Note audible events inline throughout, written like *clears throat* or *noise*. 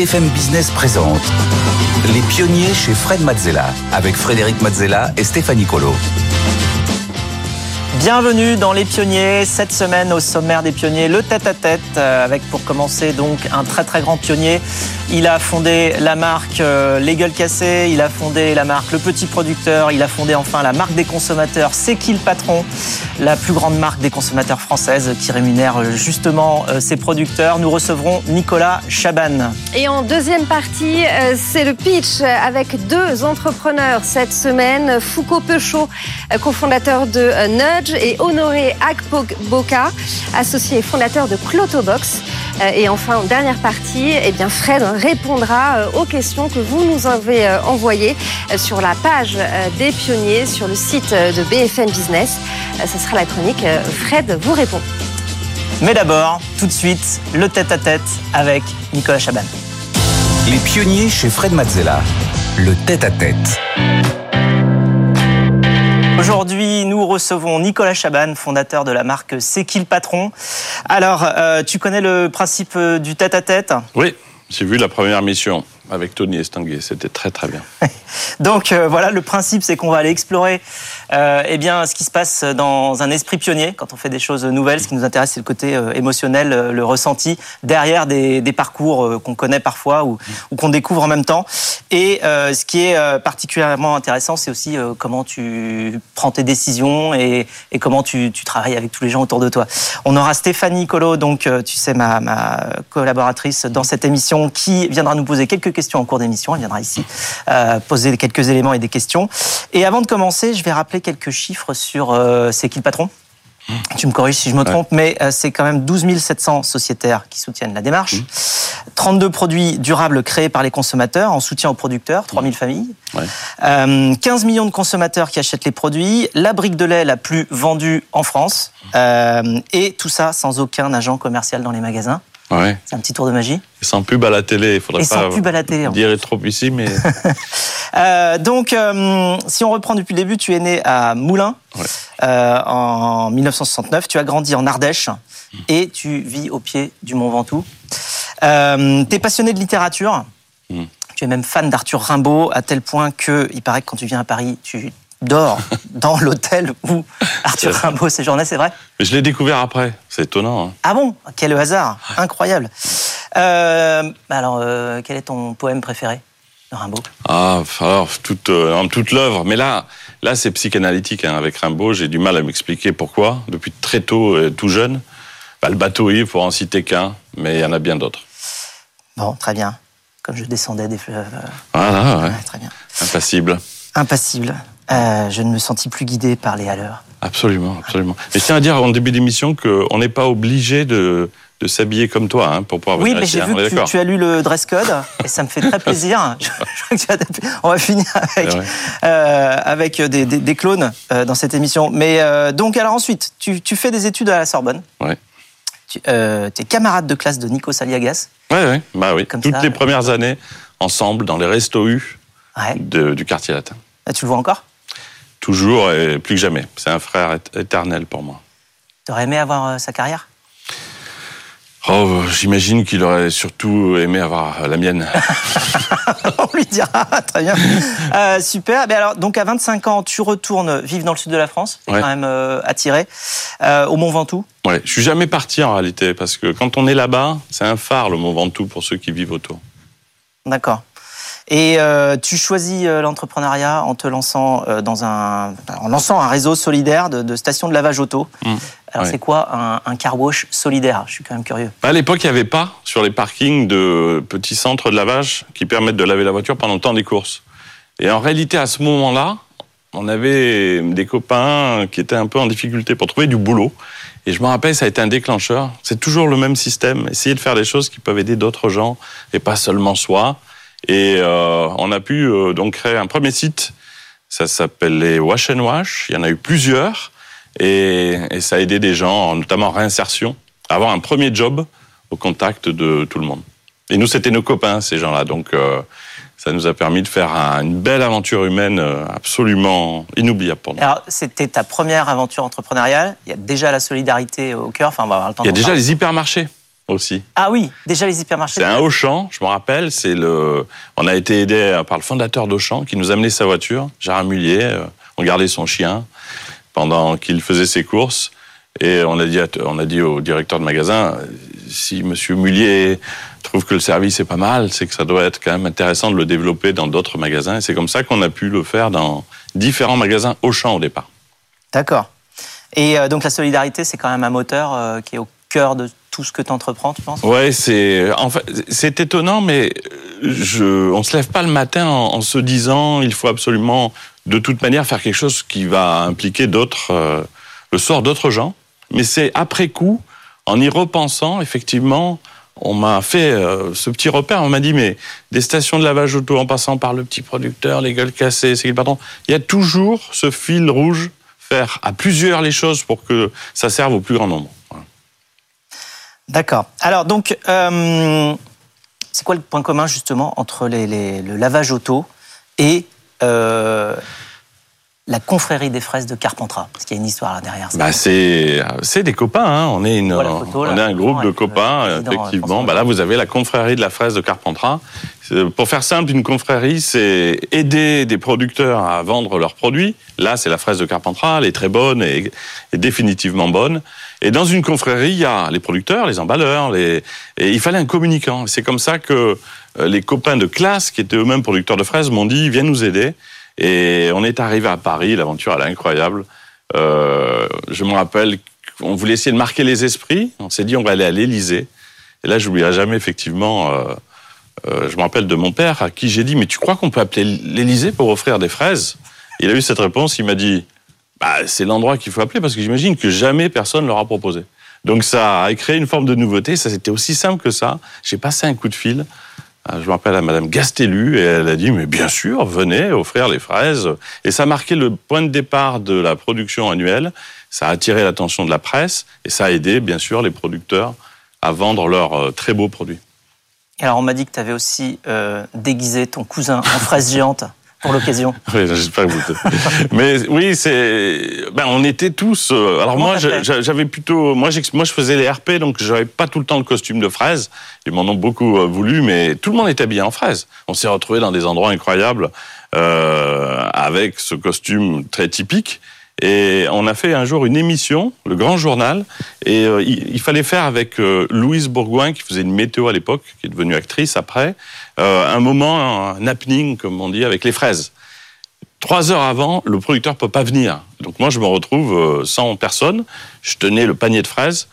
BFM Business présente Les pionniers chez Fred Mazzella avec Frédéric Mazzella et Stéphanie Colo. Bienvenue dans Les Pionniers. Cette semaine, au sommaire des Pionniers, le tête-à-tête, euh, avec pour commencer donc un très très grand pionnier. Il a fondé la marque euh, Les Gueules Cassées, il a fondé la marque Le Petit Producteur, il a fondé enfin la marque des consommateurs C'est qui le patron? La plus grande marque des consommateurs française qui rémunère euh, justement ses producteurs. Nous recevrons Nicolas Chaban. Et en deuxième partie, c'est le pitch avec deux entrepreneurs cette semaine. Foucault Peuchot, cofondateur de Nudge et Honoré Akboka, associé et fondateur de Clotobox. Euh, et enfin, en dernière partie, eh bien Fred répondra euh, aux questions que vous nous avez euh, envoyées sur la page des pionniers sur le site de BFM Business. Ce sera la chronique Fred vous répond. Mais d'abord, tout de suite, le tête-à-tête avec Nicolas Chaban. Les pionniers chez Fred Mazzella. Le tête-à-tête. Aujourd'hui, nous recevons Nicolas Chaban, fondateur de la marque C'est qui le patron? Alors, euh, tu connais le principe euh, du tête-à-tête? Oui, j'ai vu la première mission avec Tony Estanguet. C'était très très bien. *laughs* Donc euh, voilà, le principe, c'est qu'on va aller explorer euh, eh bien, ce qui se passe dans un esprit pionnier quand on fait des choses nouvelles. Ce qui nous intéresse, c'est le côté euh, émotionnel, euh, le ressenti derrière des, parcours qu'on connaît parfois ou, qu'on découvre en même temps. Et ce qui est particulièrement intéressant, c'est aussi comment tu prends tes décisions et, comment tu, travailles avec tous les gens autour de toi. On aura Stéphanie Colo, donc tu sais ma collaboratrice dans cette émission, qui viendra nous poser quelques questions en cours d'émission. Elle viendra ici poser quelques éléments et des questions. Et avant de commencer, je vais rappeler quelques chiffres sur euh, c'est qui le patron? Tu me corriges si je me trompe, mais euh, c'est quand même 12 700 sociétaires qui soutiennent la démarche. 32 mmh. produits durables créés par les consommateurs en soutien aux producteurs, 3000 familles. 15 euh, millions de consommateurs qui achètent les produits. La brique de lait la plus vendue en France. et tout ça sans aucun agent commercial dans les magasins. C'est un petit tour de magie. Et sans pub à la télé, il faudrait et pas sans pub à la télé, dire trop ici, mais... *laughs* euh, donc, euh, si on reprend depuis le début, tu es né à Moulins euh, en 1969, tu as grandi en Ardèche mmh. et tu vis au pied du Mont Ventoux. Euh, tu es passionné de littérature, mmh. tu es même fan d'Arthur Rimbaud, à tel point que il paraît que quand tu viens à Paris, tu dors dans l'hôtel où Arthur Rimbaud séjournait, c'est vrai Mais je l'ai découvert après, c'est étonnant. Hein. Ah bon? Quel hasard Incroyable. Euh, alors, euh, quel est ton poème préféré de Rimbaud? Ah, alors, toute, euh, toute l'œuvre. Mais là, là c'est psychanalytique. Hein. Avec Rimbaud, j'ai du mal à m'expliquer pourquoi. Depuis très tôt, tout jeune. Bah, le bateau Yves, pour en citer qu'un, mais il y en a bien d'autres. Bon, très bien. Comme je descendais des fleuves. Voilà, ouais. Très bien. Impassible. Impassible. Euh, je ne me sentis plus guidé par les haleurs. Absolument, absolument. Mais je tiens à dire en début d'émission qu'on n'est pas obligé de, de s'avoir comme toi hein, pour pouvoir Oui, mais j'ai vu que tu, as lu le dress code et ça me fait très *laughs* plaisir. on va finir avec, euh, avec des, des, des, clones euh, dans cette émission. Mais euh, donc, alors ensuite, tu, tu, fais des études à la Sorbonne. Ouais. Tu es camarade de classe de Nico Saliagas. Oui, oui. Bah oui. Comme Toutes les premières années, ensemble, dans les restos U du quartier latin. Ah, tu le vois encore? Toujours et plus que jamais. C'est un frère éternel pour moi. T'aurais aimé avoir euh, sa carrière? Oh, j'imagine qu'il aurait surtout aimé avoir la mienne. *laughs* On lui dira, *laughs* très bien. Euh, super. Mais alors, donc à 25 ans, tu retournes vivre dans le sud de la France. C'est quand même euh, attiré. au Mont Ventoux. Ouais, je suis jamais parti en réalité parce que quand on est là-bas, c'est un phare le Mont Ventoux pour ceux qui vivent autour. D'accord. Et euh, tu choisis euh, l'entrepreneuriat en te lançant euh, dans un, en lançant un réseau solidaire de, de stations de lavage auto. Mmh. Alors c'est quoi un, un, car wash solidaire? Je suis quand même curieux. À l'époque, il n'y avait pas sur les parkings de petits centres de lavage qui permettent de laver la voiture pendant le temps des courses. Et en réalité, à ce moment-là, on avait des copains qui étaient un peu en difficulté pour trouver du boulot. Et je me rappelle, ça a été un déclencheur. C'est toujours le même système. Essayer de faire des choses qui peuvent aider d'autres gens et pas seulement soi. Et euh, on a pu euh, donc créer un premier site. Ça s'appelle les Wash and Wash. Il y en a eu plusieurs. Et, et ça a aidé des gens, notamment en réinsertion, à avoir un premier job au contact de tout le monde. Et nous, c'était nos copains, ces gens-là. Donc, euh, ça nous a permis de faire un, une belle aventure humaine euh, absolument inoubliable pour nous. Alors, c'était ta première aventure entrepreneuriale. Il y a déjà la solidarité au cœur. Enfin, on va avoir le temps Il y a déjà les hypermarchés. Aussi. Ah oui, déjà les hypermarchés. C'est un Auchan, je me rappelle. C'est le. On a été aidé par le fondateur d'Auchan qui nous a amené sa voiture, Gérard Mullier. euh, On gardait son chien pendant qu'il faisait ses courses. Et on a dit, on a dit au directeur de magasin, si Monsieur Mullier trouve que le service est pas mal, c'est que ça doit être quand même intéressant de le développer dans d'autres magasins. Et c'est comme ça qu'on a pu le faire dans différents magasins Auchan au départ. D'accord. Et euh, donc la solidarité, c'est quand même un moteur euh, qui est au cœur de ce que tu entreprends, tu penses? Ouais, c'est en c'est étonnant, mais je on se lève pas le matin en, en se disant il faut absolument de toute manière faire quelque chose qui va impliquer d'autres euh, le sort d'autres gens. Mais c'est après coup, en y repensant, effectivement, on m'a fait euh, ce petit repère. On m'a dit mais des stations de lavage auto en passant par le petit producteur, les gueules cassées, c'est pardon, il y a toujours ce fil rouge faire à plusieurs les choses pour que ça serve au plus grand nombre. D'accord. Alors donc, euh, c'est quoi le point commun justement entre le lavage auto et euh, la confrérie des fraises de Carpentras Parce qu'il y a une histoire là derrière ça. Bah c'est c'est des copains. Hein. On est une On là, est un groupe de le copains effectivement. Bah là vous avez la confrérie de la fraise de Carpentras. C'est- Pour faire simple, une confrérie c'est aider des producteurs à vendre leurs produits. Là c'est la fraise de Carpentras, elle est très bonne et, et définitivement bonne. Et dans une confrérie il y a les producteurs, les emballeurs, les et il fallait un communicant. C'est comme ça que euh, les copains de classe qui étaient eux-mêmes producteurs de fraises m'ont dit viens nous aider. Et on est arrivé à Paris, l'aventure elle est incroyable. Euh, je me rappelle qu'on voulait essayer de marquer les esprits. On s'est dit on va aller à l'Élysée. Et là, j'oublierai jamais effectivement. Euh, euh, je me rappelle de mon père à qui j'ai dit mais tu crois qu'on peut appeler l'Élysée pour offrir des fraises? Il a eu cette réponse. Il m'a dit bah, c'est l'endroit qu'il faut appeler parce que j'imagine que jamais personne leur a proposé. Donc ça a créé une forme de nouveauté. Ça c'était aussi simple que ça. J'ai passé un coup de fil. Euh, Je me rappelle à Madame Gastelu et elle a dit mais bien sûr venez offrir les fraises et ça a marqué le point de départ de la production annuelle. Ça a attiré l'attention de la presse et ça a aidé bien sûr les producteurs à vendre leurs euh, très beaux produits. Alors on m'a dit que tu avais aussi euh, déguisé ton cousin en fraise géante pour l'occasion. *laughs* Oui, j'espère que vous. Mais oui, c'est. Ben, on était tous. euh, Alors moi, j'avais plutôt. Moi, moi, je faisais les RP, donc j'avais pas tout le temps le costume de fraise. Ils m'en ont beaucoup euh, voulu, mais tout le monde était habillé en fraise. On s'est retrouvé dans des endroits incroyables euh, avec ce costume très typique. Et on a fait un jour une émission, le Grand Journal, et euh, il, fallait faire avec euh, Louise Bourgoin, qui faisait une météo à l'époque, qui est devenue actrice après, euh, un moment, un happening, comme on dit, avec les fraises. Trois heures avant, le producteur peut pas venir. Donc moi, je me retrouve sans personne. Je tenais le panier de fraises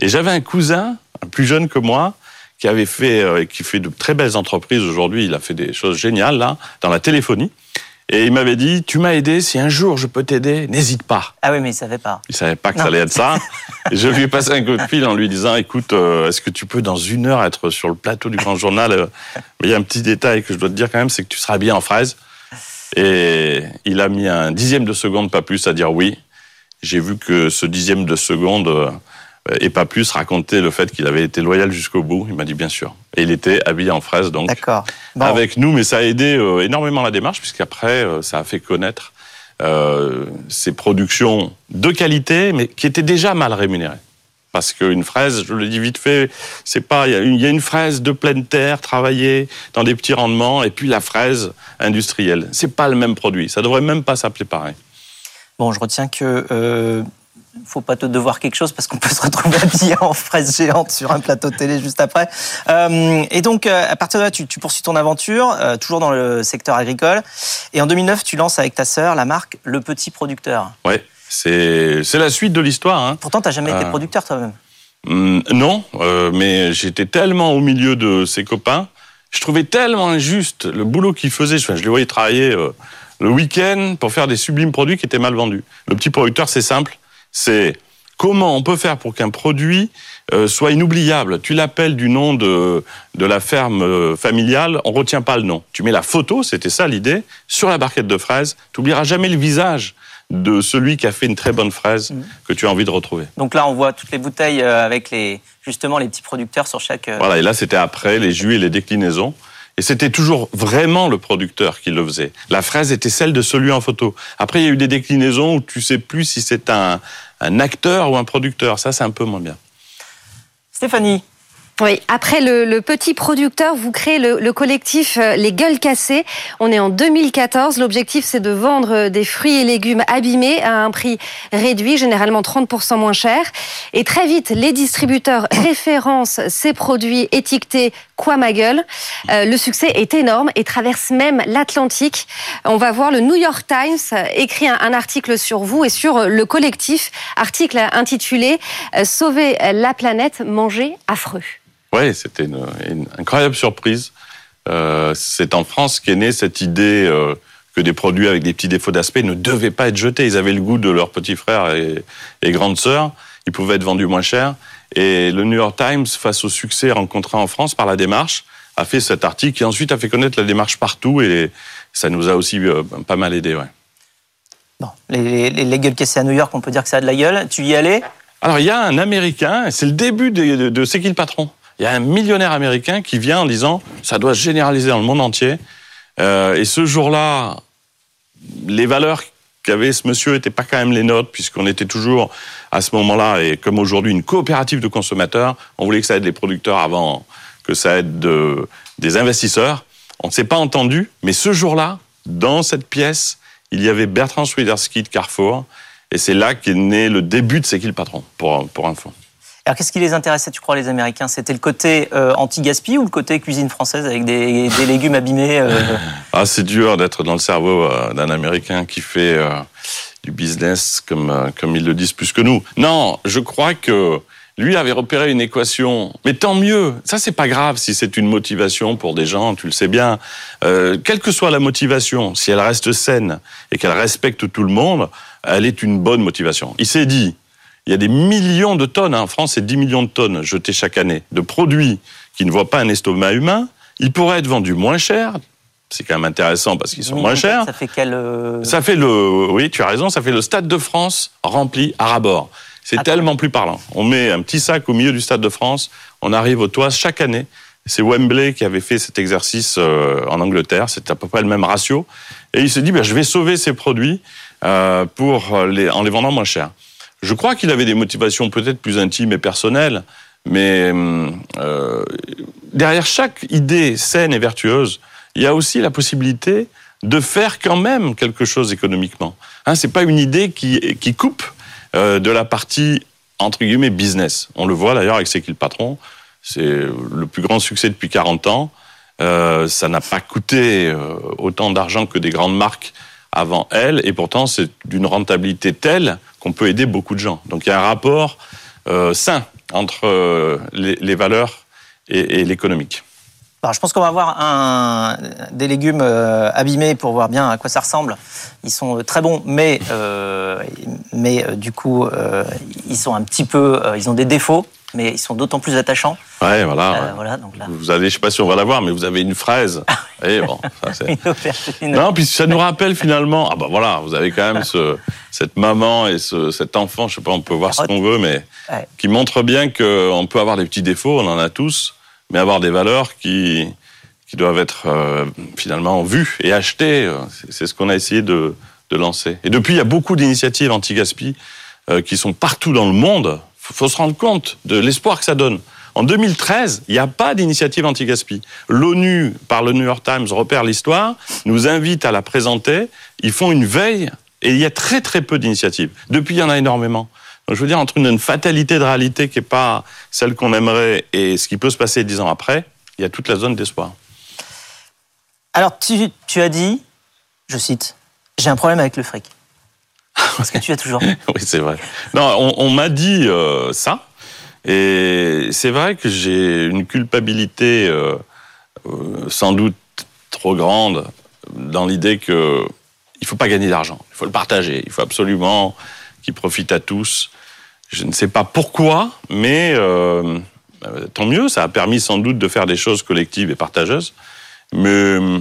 et j'avais un cousin, plus jeune que moi, qui avait fait, qui fait de très belles entreprises aujourd'hui. Il a fait des choses géniales là dans la téléphonie. Et il m'avait dit, tu m'as aidé. Si un jour je peux t'aider, n'hésite pas. Ah oui, mais il savait pas. Il savait pas que Non. ça allait être ça. *laughs* Je lui ai passé un coup de fil en lui disant, écoute, euh, est-ce que tu peux dans une heure être sur le plateau du Grand Journal euh, Mais il y a un petit détail que je dois te dire quand même, c'est que tu seras bien en fraise. Et il a mis un dixième de seconde, pas plus, à dire oui. J'ai vu que ce dixième de seconde euh, et pas plus racontait le fait qu'il avait été loyal jusqu'au bout. Il m'a dit bien sûr. Et il était habillé en fraise, donc. Bon. avec nous, mais ça a aidé euh, énormément la démarche, puisqu'après, euh, ça a fait connaître euh, ces productions de qualité, mais qui étaient déjà mal rémunérées. Parce qu'une fraise, je le dis vite fait, c'est pas. Il y, a une- il y a une fraise de pleine terre, travaillée dans des petits rendements, et puis la fraise industrielle. C'est pas le même produit. Ça devrait même pas s'appeler pareil. Bon, je retiens que euh, faut pas te devoir quelque chose parce qu'on peut se retrouver habillé en fraise géante sur un plateau de télé juste après. Euh, et donc, euh, à partir de là, tu, tu poursuis ton aventure, euh, toujours dans le secteur agricole. Et en 2009, tu lances avec ta sœur la marque Le Petit Producteur. Ouais, c'est la suite de l'histoire. Hein. Pourtant, t'as jamais été producteur toi-même. Hum, non, mais j'étais tellement au milieu de ses copains, je trouvais tellement injuste le boulot qu'ils faisaient. Enfin, je les voyais travailler le week-end pour faire des sublimes produits qui étaient mal vendus. Le petit producteur, c'est simple, c'est comment on peut faire pour qu'un produit euh, soit inoubliable. Tu l'appelles du nom de, de la ferme euh, familiale, on retient pas le nom. Tu mets la photo, c'était ça l'idée, sur la barquette de fraises. Tu oublieras jamais le visage de celui qui a fait une très bonne fraise que tu as envie de retrouver. Donc là, on voit toutes les bouteilles euh, avec les justement les petits producteurs sur chaque. Voilà, et là, c'était après les jus et les déclinaisons. Et c'était toujours vraiment le producteur qui le faisait. La fraise était celle de celui en photo. Après, il y a eu des déclinaisons où tu sais plus si c'est un, un acteur ou un producteur. Ça, c'est un peu moins bien. Stéphanie, Oui, après le, le, petit producteur, vous créez le, le, collectif euh, Les Gueules Cassées. On est en 2014. L'objectif, c'est de vendre des fruits et légumes abîmés à un prix réduit, généralement 30% moins cher. Et très vite, les distributeurs référencent ces produits étiquetés Quoi ma gueule. Euh, le succès est énorme et traverse même l'Atlantique. On va voir le New York Times écrit un, un, article sur vous et sur le collectif, article intitulé euh, Sauver la planète, manger affreux. Oui, c'était une, une, incroyable surprise. Euh, c'est en France qu'est née cette idée euh, que des produits avec des petits défauts d'aspect ne devaient pas être jetés. Ils avaient le goût de leurs petits frères et, et grandes sœurs. Ils pouvaient être vendus moins cher. Et le New York Times, face au succès rencontré en France par la démarche, a fait cet article qui ensuite a fait connaître la démarche partout et ça nous a aussi euh, pas mal aidé. Ouais. Bon, les, les, les gueules cassées à New York, on peut dire que ça a de la gueule. Tu y allais Alors il y a un Américain, c'est le début de, de, de C'est qui le patron? Il y a un millionnaire américain qui vient en disant ça doit se généraliser dans le monde entier. Euh, et ce jour-là, les valeurs qu'avait ce monsieur n'étaient pas quand même les nôtres, puisqu'on était toujours à ce moment-là, et comme aujourd'hui, une coopérative de consommateurs. On voulait que ça aide les producteurs avant que ça aide de, des investisseurs. On ne s'est pas entendu, mais ce jour-là, dans cette pièce, il y avait Bertrand Swiderski de Carrefour, et c'est là qu'est né le début de C'est qui le patron, pour, pour info. Alors qu'est-ce qui les intéressait, tu crois, les Américains? C'était le côté euh, anti-gaspi ou le côté cuisine française avec des, légumes abîmés euh... *laughs* Ah, c'est dur d'être dans le cerveau euh, d'un Américain qui fait du business comme comme ils le disent plus que nous. Non, je crois que lui avait repéré une équation. Mais tant mieux. Ça, c'est pas grave si c'est une motivation pour des gens, tu le sais bien. Quelle que soit la motivation, si elle reste saine et qu'elle respecte tout le monde, elle est une bonne motivation. Il s'est dit, il y a des millions de tonnes, hein. en France c'est 10 millions de tonnes jetées chaque année, de produits qui ne voient pas un estomac humain. Ils pourraient être vendus moins cher. C'est quand même intéressant parce qu'ils sont moins chers. Ça fait quel euh... Ça fait le, oui, tu as raison, ça fait le Stade de France rempli à rabord. C'est Attends. tellement plus parlant. On met un petit sac au milieu du Stade de France, on arrive aux toits chaque année. C'est Wembley qui avait fait cet exercice euh, en Angleterre, c'est à peu près le même ratio. Et il se dit, ben, je vais sauver ces produits euh, pour les, en les vendant moins cher. Je crois qu'il avait des motivations peut-être plus intimes et personnelles, mais euh, derrière chaque idée saine et vertueuse, il y a aussi la possibilité de faire quand même quelque chose économiquement. Hein, c'est pas une idée qui, qui coupe euh, de la partie entre guillemets business. On le voit d'ailleurs avec C'est qui le patron. C'est le plus grand succès depuis 40 ans. Euh, ça n'a pas coûté euh, autant d'argent que des grandes marques avant elle, et pourtant c'est d'une rentabilité telle qu'on peut aider beaucoup de gens. Donc il y a un rapport euh, sain entre euh, les, valeurs et l'économique. Alors, je pense qu'on va voir un, des légumes euh, abîmés pour voir bien à quoi ça ressemble. Ils sont euh, très bons, mais, euh, mais euh, du coup, ils sont un petit peu, ils ont des défauts, mais ils sont d'autant plus attachants. Ouais, voilà. Ouais. voilà donc là. Vous avez, je sais pas si on va la voir, mais vous avez une fraise. et bon, ça. *laughs* Une. Non, puis ça nous rappelle finalement. Ah bah voilà, vous avez quand même ce, cette maman et ce, cet enfant. Je sais pas, on peut voir ce qu'on veut, mais Ouais. qui montre bien qu'on peut avoir des petits défauts, on en a tous, mais avoir des valeurs qui qui doivent être euh, finalement vues et achetées. C'est ce qu'on a essayé de, de lancer. Et depuis, il y a beaucoup d'initiatives anti-gaspi euh, qui sont partout dans le monde. Faut, faut se rendre compte de l'espoir que ça donne. En 2013, il n'y a pas d'initiative anti-gaspi. L'ONU, par le New York Times, repère l'histoire, nous invite à la présenter. Ils font une veille et il y a très très peu d'initiatives. Depuis, il y en a énormément. Donc, je veux dire, entre une, une fatalité de réalité qui n'est pas celle qu'on aimerait et ce qui peut se passer dix ans après, il y a toute la zone d'espoir. Alors, tu, tu as dit, je cite, j'ai un problème avec le fric. *laughs* Parce que tu as toujours? *laughs* oui, c'est vrai. Non, on, on m'a dit euh, ça. Et c'est vrai que j'ai une culpabilité euh, euh, sans doute trop grande dans l'idée que il faut pas gagner d'argent. Il faut le partager. Il faut absolument qu'il profite à tous. Je ne sais pas pourquoi, mais euh, euh, tant mieux. Ça a permis sans doute de faire des choses collectives et partageuses. Mais euh,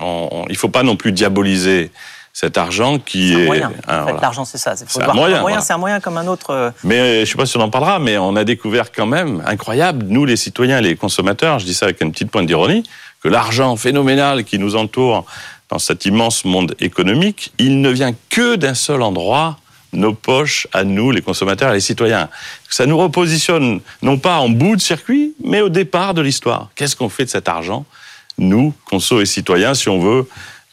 on, on, il faut pas non plus diaboliser cet argent qui C'est un est moyen. En fait, voilà. L'argent, c'est ça. C'est un moyen, un moyen voilà. c'est un moyen comme un autre. euh, Mais je sais pas si on en parlera, mais on a découvert quand même, incroyable, nous les citoyens et les consommateurs, je dis ça avec une petite pointe d'ironie, que l'argent phénoménal qui nous entoure dans cet immense monde économique, il ne vient que d'un seul endroit, nos poches à nous, les consommateurs et les citoyens. Ça nous repositionne non pas en bout de circuit, mais au départ de l'histoire. Qu'est-ce qu'on fait de cet argent, nous, conso et citoyens, si on veut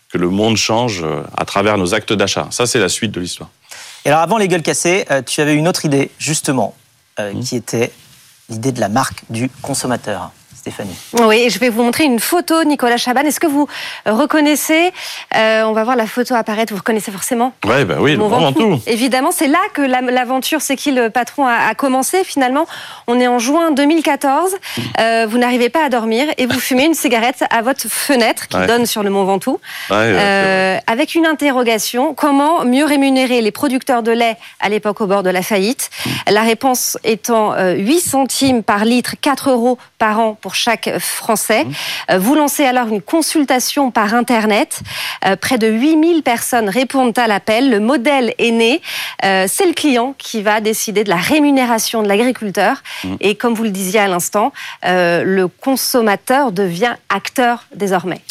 que le monde change euh, à travers nos actes d'achat? Ça, c'est la suite de l'histoire. Et alors, avant les gueules cassées, euh, tu avais une autre idée, justement, euh, mmh. qui était l'idée de la marque du consommateur. Stéphanie. Oui, je vais vous montrer une photo, Nicolas Chaban. Est-ce que vous reconnaissez euh, On va voir la photo apparaître. Vous reconnaissez forcément? Ouais, bah oui, le Ventoux. Évidemment, c'est là que l'aventure C'est qui le patron a, commencé. Finalement, on est en juin 2014. Euh, vous n'arrivez pas à dormir et vous fumez une cigarette à votre fenêtre qui donne sur le Mont Ventoux, euh, avec une interrogation comment mieux rémunérer les producteurs de lait à l'époque au bord de la faillite? La réponse étant 8 centimes par litre, 4 euros par an pour chaque Français. Mmh. Vous lancez alors une consultation par Internet. Euh, près de 8000 personnes répondent à l'appel. Le modèle est né. Euh, c'est le client qui va décider de la rémunération de l'agriculteur. Mmh. Et comme vous le disiez à l'instant, euh, le consommateur devient acteur désormais.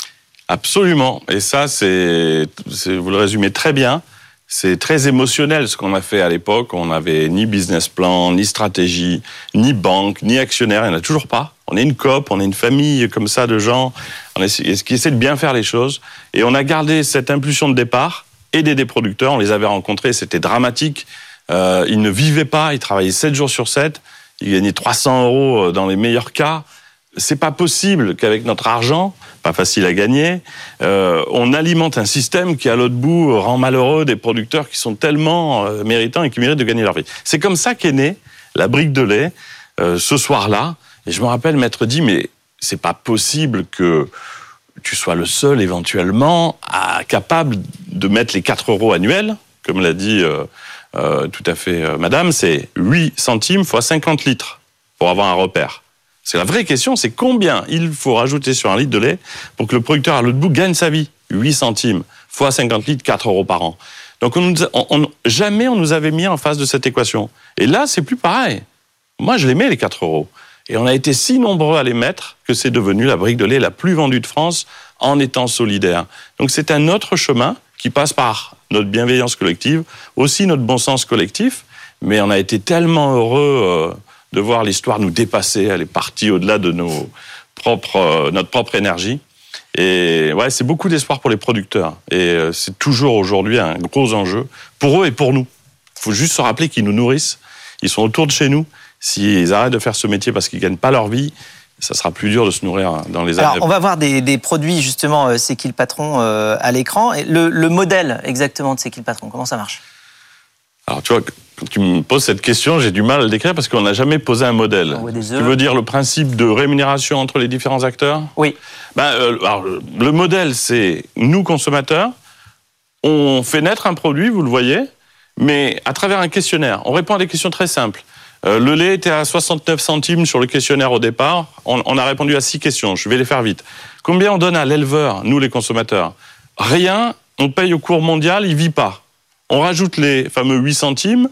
Absolument. Et ça, c'est, vous le résumez très bien. C'est très émotionnel ce qu'on a fait à l'époque. On n'avait ni business plan, ni stratégie, ni banque, ni actionnaire. Il n'y en a toujours pas. On est une COP, on est une famille comme ça de gens qui essaient de bien faire les choses. Et on a gardé cette impulsion de départ, aider des producteurs. On les avait rencontrés, c'était dramatique. Euh, ils ne vivaient pas, ils travaillaient 7 jours sur 7. Ils gagnaient 300 euros euh, dans les meilleurs cas. C'est pas possible qu'avec notre argent, pas facile à gagner, euh, on alimente un système qui, à l'autre bout, rend malheureux des producteurs qui sont tellement euh, méritants et qui méritent de gagner leur vie. C'est comme ça qu'est née la brique de lait euh, ce soir-là. Et je me rappelle m'être dit, mais c'est pas possible que tu sois le seul éventuellement à, capable de mettre les 4 euros annuels, comme l'a dit tout à fait Madame, c'est 8 centimes fois 50 litres pour avoir un repère. C'est la vraie question, c'est combien il faut rajouter sur un litre de lait pour que le producteur à l'autre bout gagne sa vie 8 centimes fois 50 litres, 4 euros par an. Donc jamais on nous avait mis en face de cette équation. Et là, c'est plus pareil. Moi, je les mets les 4 euros. Et on a été si nombreux à les mettre que c'est devenu la brique de lait la plus vendue de France en étant solidaire. Donc c'est un autre chemin qui passe par notre bienveillance collective, aussi notre bon sens collectif. Mais on a été tellement heureux. Euh, de voir l'histoire nous dépasser. Elle est partie au-delà de nos propres, euh, notre propre énergie. Et ouais, c'est beaucoup d'espoir pour les producteurs. Et euh, c'est toujours aujourd'hui un gros enjeu pour eux et pour nous. Il faut juste se rappeler qu'ils nous nourrissent. Ils sont autour de chez nous. S'ils arrêtent de faire ce métier parce qu'ils gagnent pas leur vie, ça sera plus dur de se nourrir dans les années. Alors, on va voir des, produits, justement, euh, C'est qui le patron à l'écran. Le, le modèle exactement de C'est qui le patron, comment ça marche? Alors, tu vois, quand tu me poses cette question, j'ai du mal à le décrire parce qu'on n'a jamais posé un modèle. Tu veux dire le principe de rémunération entre les différents acteurs? Oui. Ben, euh, alors, le modèle, c'est nous, consommateurs, on fait naître un produit, vous le voyez, mais à travers un questionnaire. On répond à des questions très simples. Euh, le lait était à 69 centimes sur le questionnaire au départ. On, on a répondu à six questions. Je vais les faire vite. Combien on donne à l'éleveur, nous les consommateurs? Rien. On paye au cours mondial, il vit pas. On rajoute les fameux 8 centimes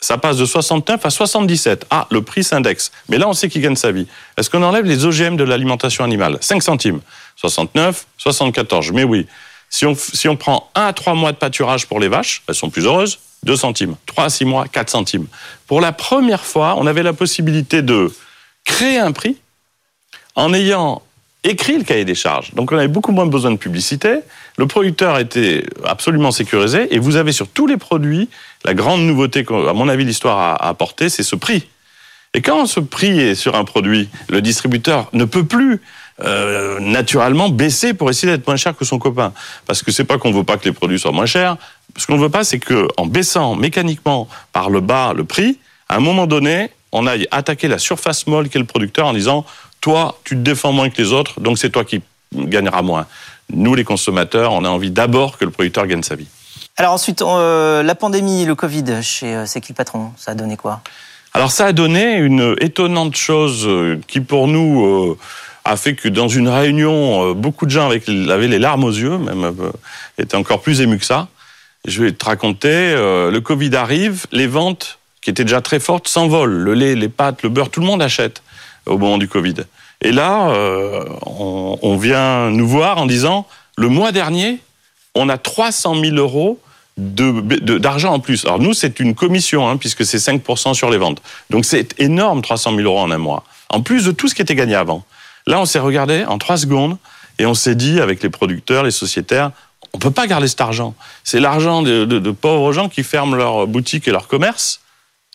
ça passe de 69 à 77. Ah, le prix s'indexe. Mais là, on sait qu'il gagne sa vie. Est-ce qu'on enlève les OGM de l'alimentation animale? 5 centimes. 69, 74. Mais oui. Si on, si on prend 1 à 3 mois de pâturage pour les vaches, elles sont plus heureuses, 2 centimes. 3 à 6 mois, 4 centimes. Pour la première fois, on avait la possibilité de créer un prix en ayant écrit le cahier des charges. Donc on avait beaucoup moins besoin de publicité. Le producteur était absolument sécurisé. Et vous avez sur tous les produits, la grande nouveauté qu'à mon avis l'histoire a apporté, c'est ce prix. Et quand ce prix est sur un produit, le distributeur ne peut plus euh, naturellement baisser pour essayer d'être moins cher que son copain. Parce que c'est pas qu'on veut pas que les produits soient moins chers. Ce qu'on veut pas, c'est que en baissant mécaniquement par le bas le prix, à un moment donné, on aille attaquer la surface molle qu'est le producteur en disant toi, tu te défends moins que les autres, donc c'est toi qui gagneras moins. Nous, les consommateurs, on a envie d'abord que le producteur gagne sa vie. Alors ensuite, euh, la pandémie, le Covid chez euh, C'est qui le patron? Ça a donné quoi? Alors ça a donné une étonnante chose euh, qui pour nous a fait que dans une réunion, beaucoup de gens avaient les larmes aux yeux, même étaient encore plus émus que ça. Je vais te raconter, le Covid arrive, les ventes qui étaient déjà très fortes s'envolent. Le lait, les pâtes, le beurre, tout le monde achète au moment du Covid. Et là, euh, on, vient nous voir en disant, le mois dernier, on a 300 000 euros d'argent en plus. Alors nous, c'est une commission, hein, puisque c'est 5% sur les ventes. Donc c'est énorme, 300 000 euros en un mois. En plus de tout ce qui était gagné avant. Là, on s'est regardé en trois secondes et on s'est dit, avec les producteurs, les sociétaires, on peut pas garder cet argent. C'est l'argent de, pauvres gens qui ferment leur boutique et leur commerce.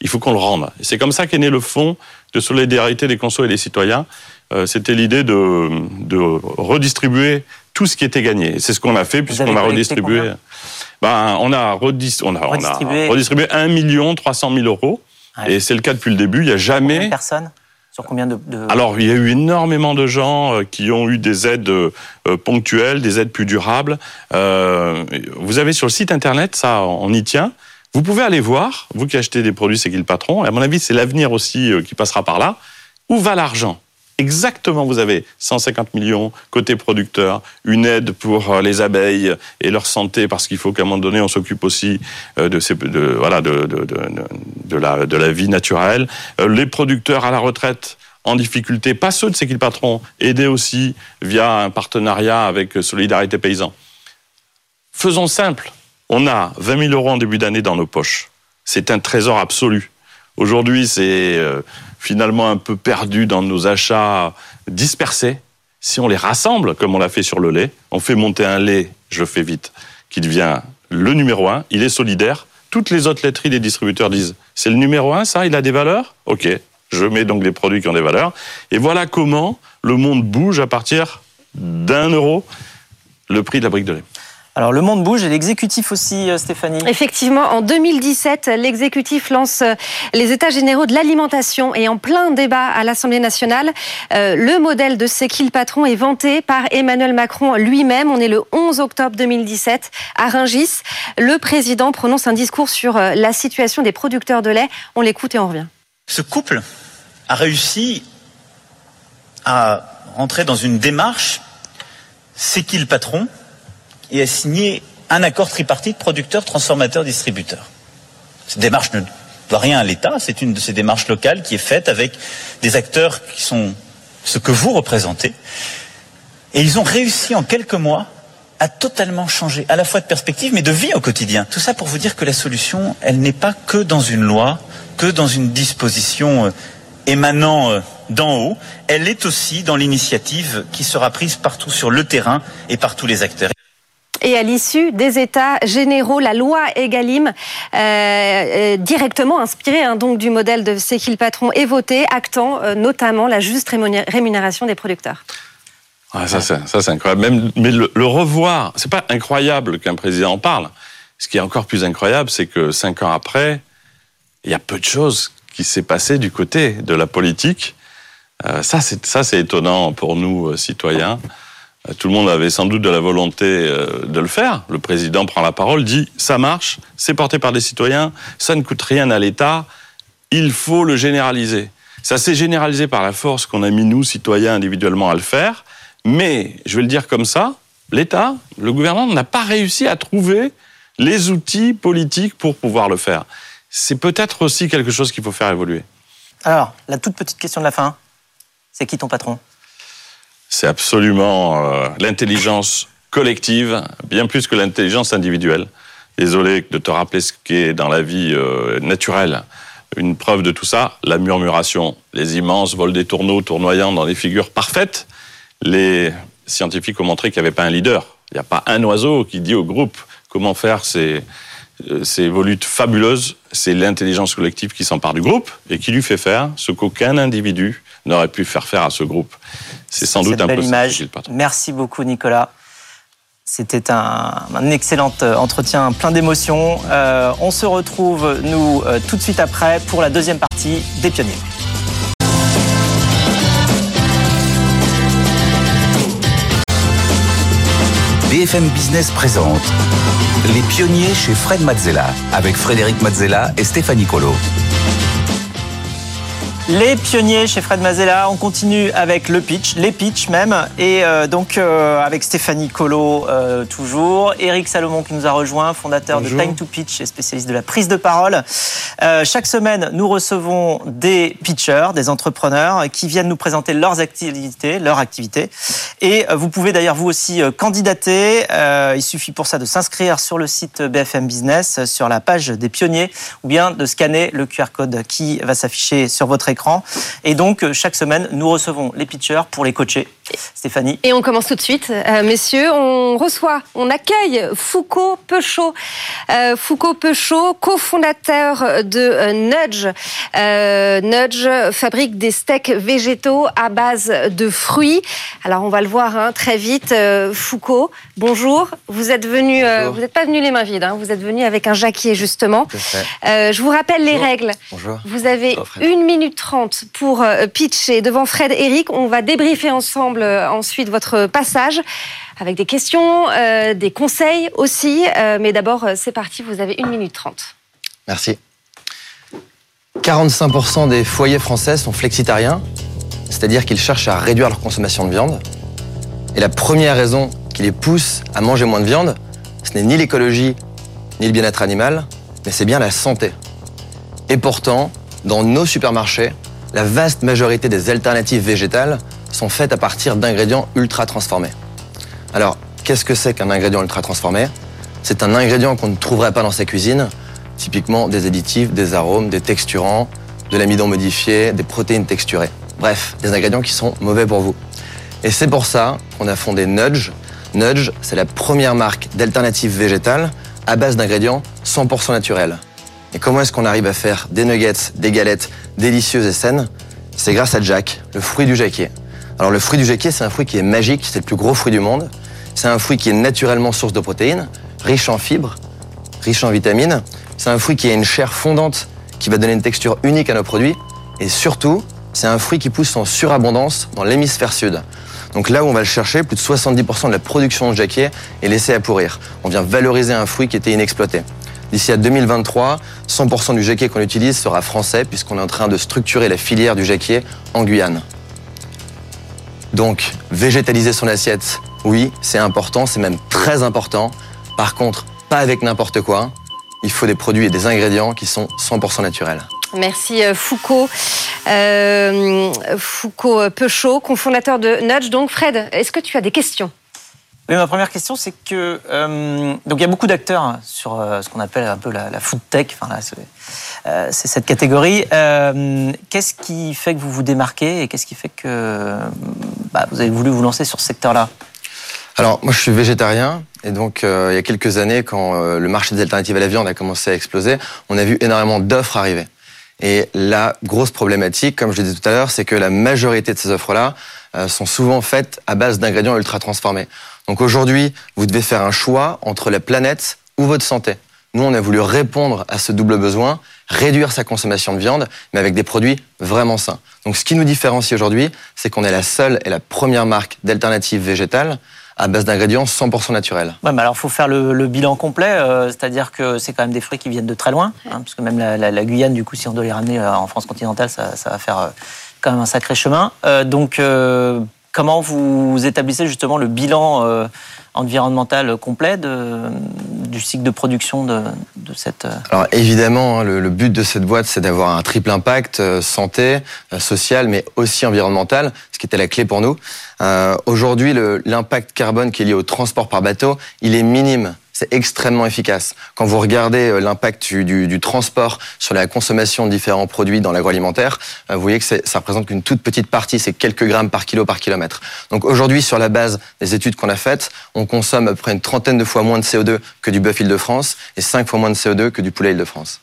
Il faut qu'on le rende. C'est comme ça qu'est né le fonds de solidarité des consos et des citoyens. Euh, C'était l'idée de, de redistribuer tout ce qui était gagné. C'est ce qu'on a fait puisqu'on a redistribué. Ben, on a, redis- on a, on a Redistribué. redistribué 1 million 300 000 euros. Ouais. Et c'est le cas depuis le début. Il n'y a jamais de personnes? Sur combien de, de- alors, il y a eu énormément de gens euh, qui ont eu des aides euh, ponctuelles, des aides plus durables. Euh, vous avez sur le site internet, ça, on y tient. Vous pouvez aller voir, vous qui achetez des produits C'est patron, et à mon avis, c'est l'avenir aussi euh, qui passera par là. Où va l'argent? Exactement, vous avez 150 millions côté producteur, une aide pour euh, les abeilles et leur santé, parce qu'il faut qu'à un moment donné, on s'occupe aussi euh, de, ces, de, voilà, de, de, la, de la vie naturelle. Les producteurs à la retraite en difficulté, pas ceux de C'est patron, aidés aussi via un partenariat avec Solidarité Paysan. Faisons simple. On a 20 000 euros en début d'année dans nos poches. C'est un trésor absolu. Aujourd'hui, c'est euh, finalement un peu perdu dans nos achats dispersés. Si on les rassemble, comme on l'a fait sur le lait, on fait monter un lait, je fais vite, qui devient le numéro un. Il est solidaire. Toutes les autres laiteries des distributeurs disent c'est le numéro un, ça, il a des valeurs? Ok, je mets donc des produits qui ont des valeurs. Et voilà comment le monde bouge à partir d'un euro le prix de la brique de lait. Alors le monde bouge et l'exécutif aussi, euh, Stéphanie. Effectivement, en 2017, l'exécutif lance euh, les États généraux de l'alimentation et en plein débat à l'Assemblée nationale, euh, le modèle de C'est qui le patron est vanté par Emmanuel Macron lui-même. On est le 11 octobre 2017 à Rungis. Le président prononce un discours sur la situation des producteurs de lait. On l'écoute et on revient. Ce couple a réussi à rentrer dans une démarche c'est qui le patron? Et a signé un accord tripartite producteur, transformateur, distributeur. Cette démarche ne doit rien à l'État, c'est une de ces démarches locales qui est faite avec des acteurs qui sont ce que vous représentez. Et ils ont réussi en quelques mois à totalement changer, à la fois de perspective, mais de vie au quotidien. Tout ça pour vous dire que la solution, elle n'est pas que dans une loi, que dans une disposition euh, émanant euh, d'en haut, elle est aussi dans l'initiative qui sera prise partout sur le terrain et par tous les acteurs. Et à l'issue des États généraux, la loi Egalim, euh, euh, directement inspirée hein, donc du modèle de C'est qui le patron, est votée, actant euh, notamment la juste rémuné- rémunération des producteurs. Ah, ça, c'est, ça, c'est incroyable. Mais le, le revoir, c'est pas incroyable qu'un président en parle. Ce qui est encore plus incroyable, c'est que cinq ans après, il y a peu de choses qui s'est passé du côté de la politique. Euh, ça, c'est, ça, étonnant pour nous, citoyens. Euh, Tout le monde avait sans doute de la volonté euh, de le faire. Le président prend la parole, dit ça marche, c'est porté par des citoyens, ça ne coûte rien à l'État, il faut le généraliser. Ça s'est généralisé par la force qu'on a mis nous, citoyens, individuellement à le faire. Mais, je vais le dire comme ça, l'État, le gouvernement n'a pas réussi à trouver les outils politiques pour pouvoir le faire. C'est peut-être aussi quelque chose qu'il faut faire évoluer. Alors, la toute petite question de la fin, c'est qui ton patron? C'est absolument euh, l'intelligence collective, bien plus que l'intelligence individuelle. Désolé de te rappeler ce qu'est dans la vie euh, naturelle. Une preuve de tout ça, la murmuration, les immenses vols des tourneaux tournoyant dans des figures parfaites. Les scientifiques ont montré qu'il n'y avait pas un leader. Il n'y a pas un oiseau qui dit au groupe comment faire ces, euh, ces volutes fabuleuses. C'est l'intelligence collective qui s'empare du groupe et qui lui fait faire ce qu'aucun individu n'aurait pu faire faire à ce groupe. C'est sans doute un belle peu image. Merci beaucoup, Nicolas. C'était un, un excellent euh, entretien plein d'émotions. Euh, on se retrouve, nous, euh, tout de suite après pour la deuxième partie des pionniers. BFM Business présente Les pionniers chez Fred Mazzella avec Frédéric Mazzella et Stéphanie Colo. Les pionniers chez Fred Mazella, on continue avec le pitch, les pitch même, et euh, donc euh, avec Stéphanie Colo euh, toujours, Eric Salomon qui nous a rejoint, fondateur de Time to Pitch et spécialiste de la prise de parole. chaque semaine, nous recevons des pitchers, des entrepreneurs qui viennent nous présenter leurs activités, leurs activités, et vous pouvez d'ailleurs vous aussi candidater. il suffit pour ça de s'inscrire sur le site BFM Business, sur la page des pionniers, ou bien de scanner le QR code qui va s'afficher sur votre écran et donc, euh, chaque semaine, nous recevons les pitchers pour les coacher. Stéphanie. Et on commence tout de suite, euh, messieurs. On reçoit, on accueille Foucault Peuchot. Euh, Foucault Peuchot, cofondateur de Nudge. Nudge fabrique des steaks végétaux à base de fruits. Alors, on va le voir hein, très vite. Foucault, bonjour. Vous êtes venu, vous n'êtes pas venu les mains vides. Hein. vous êtes venu avec un jacquier justement. je vous rappelle les règles. Bonjour. Vous avez une minute pour euh, pitcher devant Fred Eric. On va débriefer ensemble euh, ensuite votre passage avec des questions, euh, des conseils aussi. mais d'abord, c'est parti, vous avez une minute trente. Merci. 45% des foyers français sont flexitariens, c'est-à-dire qu'ils cherchent à réduire leur consommation de viande. Et la première raison qui les pousse à manger moins de viande, ce n'est ni l'écologie, ni le bien-être animal, mais c'est bien la santé. Et pourtant, dans nos supermarchés, la vaste majorité des alternatives végétales sont faites à partir d'ingrédients ultra transformés. Alors, qu'est-ce que c'est qu'un ingrédient ultra transformé? C'est un ingrédient qu'on ne trouverait pas dans sa cuisine, typiquement des additifs, des arômes, des texturants, de l'amidon modifié, des protéines texturées. Bref, des ingrédients qui sont mauvais pour vous. Et c'est pour ça qu'on a fondé Nudge. Nudge, c'est la première marque d'alternatives végétales à base d'ingrédients 100% naturels. Et comment est-ce qu'on arrive à faire des nuggets, des galettes délicieuses et saines? C'est grâce à Jack, le fruit du jacquier. Alors le fruit du jacquier, c'est un fruit qui est magique, c'est le plus gros fruit du monde. C'est un fruit qui est naturellement source de protéines, riche en fibres, riche en vitamines. C'est un fruit qui a une chair fondante qui va donner une texture unique à nos produits. Et surtout, c'est un fruit qui pousse en surabondance dans l'hémisphère sud. Donc là où on va le chercher, plus de 70% de la production de jacquier est laissée à pourrir. On vient valoriser un fruit qui était inexploité. D'ici à 2023, 100% du jacquier qu'on utilise sera français puisqu'on est en train de structurer la filière du jacquier en Guyane. Donc, végétaliser son assiette, oui, c'est important, c'est même très important. Par contre, pas avec n'importe quoi. Il faut des produits et des ingrédients qui sont 100% naturels. Merci euh, Foucault. Euh, Foucault Peuchot, cofondateur de Nudge. Donc Fred, est-ce que tu as des questions? Oui, ma première question, c'est que euh, donc il y a beaucoup d'acteurs sur euh, ce qu'on appelle un peu la, food tech. Enfin euh, c'est cette catégorie. qu'est-ce qui fait que vous vous démarquez et qu'est-ce qui fait que bah, vous avez voulu vous lancer sur ce secteur-là? Alors moi, je suis végétarien et donc il y a quelques années, quand le marché des alternatives à la viande a commencé à exploser, on a vu énormément d'offres arriver. Et la grosse problématique, comme je le disais tout à l'heure, c'est que la majorité de ces offres-là sont souvent faites à base d'ingrédients ultra transformés. Donc aujourd'hui, vous devez faire un choix entre la planète ou votre santé. Nous, on a voulu répondre à ce double besoin, réduire sa consommation de viande, mais avec des produits vraiment sains. Donc ce qui nous différencie aujourd'hui, c'est qu'on est la seule et la première marque d'alternatives végétales à base d'ingrédients 100% naturels. Ouais, mais alors il faut faire le, bilan complet, euh, c'est-à-dire que c'est quand même des fruits qui viennent de très loin, hein, parce que même la, Guyane, du coup, si on doit les ramener euh, en France continentale, ça, va faire euh, un sacré chemin. donc Comment vous établissez justement le bilan euh, environnemental complet du cycle de production de, cette... Euh, Alors évidemment, hein, le, but de cette boîte, c'est d'avoir un triple impact, euh, santé, social, mais aussi environnemental, ce qui était la clé pour nous. Aujourd'hui, l'impact carbone qui est lié au transport par bateau, il est minime c'est extrêmement efficace. Quand vous regardez euh, l'impact du, transport sur la consommation de différents produits dans l'agroalimentaire, euh, vous voyez que ça représente qu'une toute petite partie, c'est quelques grammes par kilo par kilomètre. Donc aujourd'hui, sur la base des études qu'on a faites, on consomme à peu près une trentaine de fois moins de CO2 que du bœuf Île-de-France et cinq fois moins de CO2 que du poulet Île-de-France.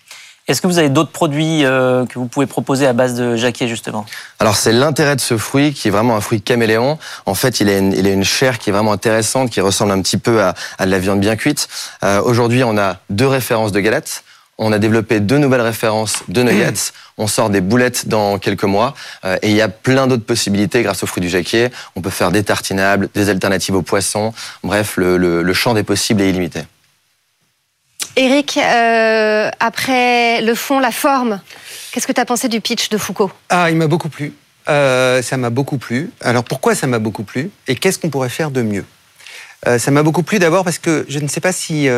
Est-ce que vous avez d'autres produits euh, que vous pouvez proposer à base de jacquier justement? Alors c'est l'intérêt de ce fruit qui est vraiment un fruit caméléon. En fait, il a une, il a une chair qui est vraiment intéressante, qui ressemble un petit peu à, à de la viande bien cuite. Euh, Aujourd'hui, on a deux références de galettes. On a développé deux nouvelles références de nuggets. *clears throat* On sort des boulettes dans quelques mois. Euh, et il y a plein d'autres possibilités grâce au fruit du jacquier. On peut faire des tartinables, des alternatives aux poissons. Bref, le, le, le champ des possibles est illimité. Eric, euh, après le fond, la forme Qu'est-ce que tu as pensé du pitch de Foucault? Ah, il m'a beaucoup plu. Euh, ça m'a beaucoup plu. Alors pourquoi ça m'a beaucoup plu? Et qu'est-ce qu'on pourrait faire de mieux? Euh, Ça m'a beaucoup plu d'abord parce que je ne sais pas si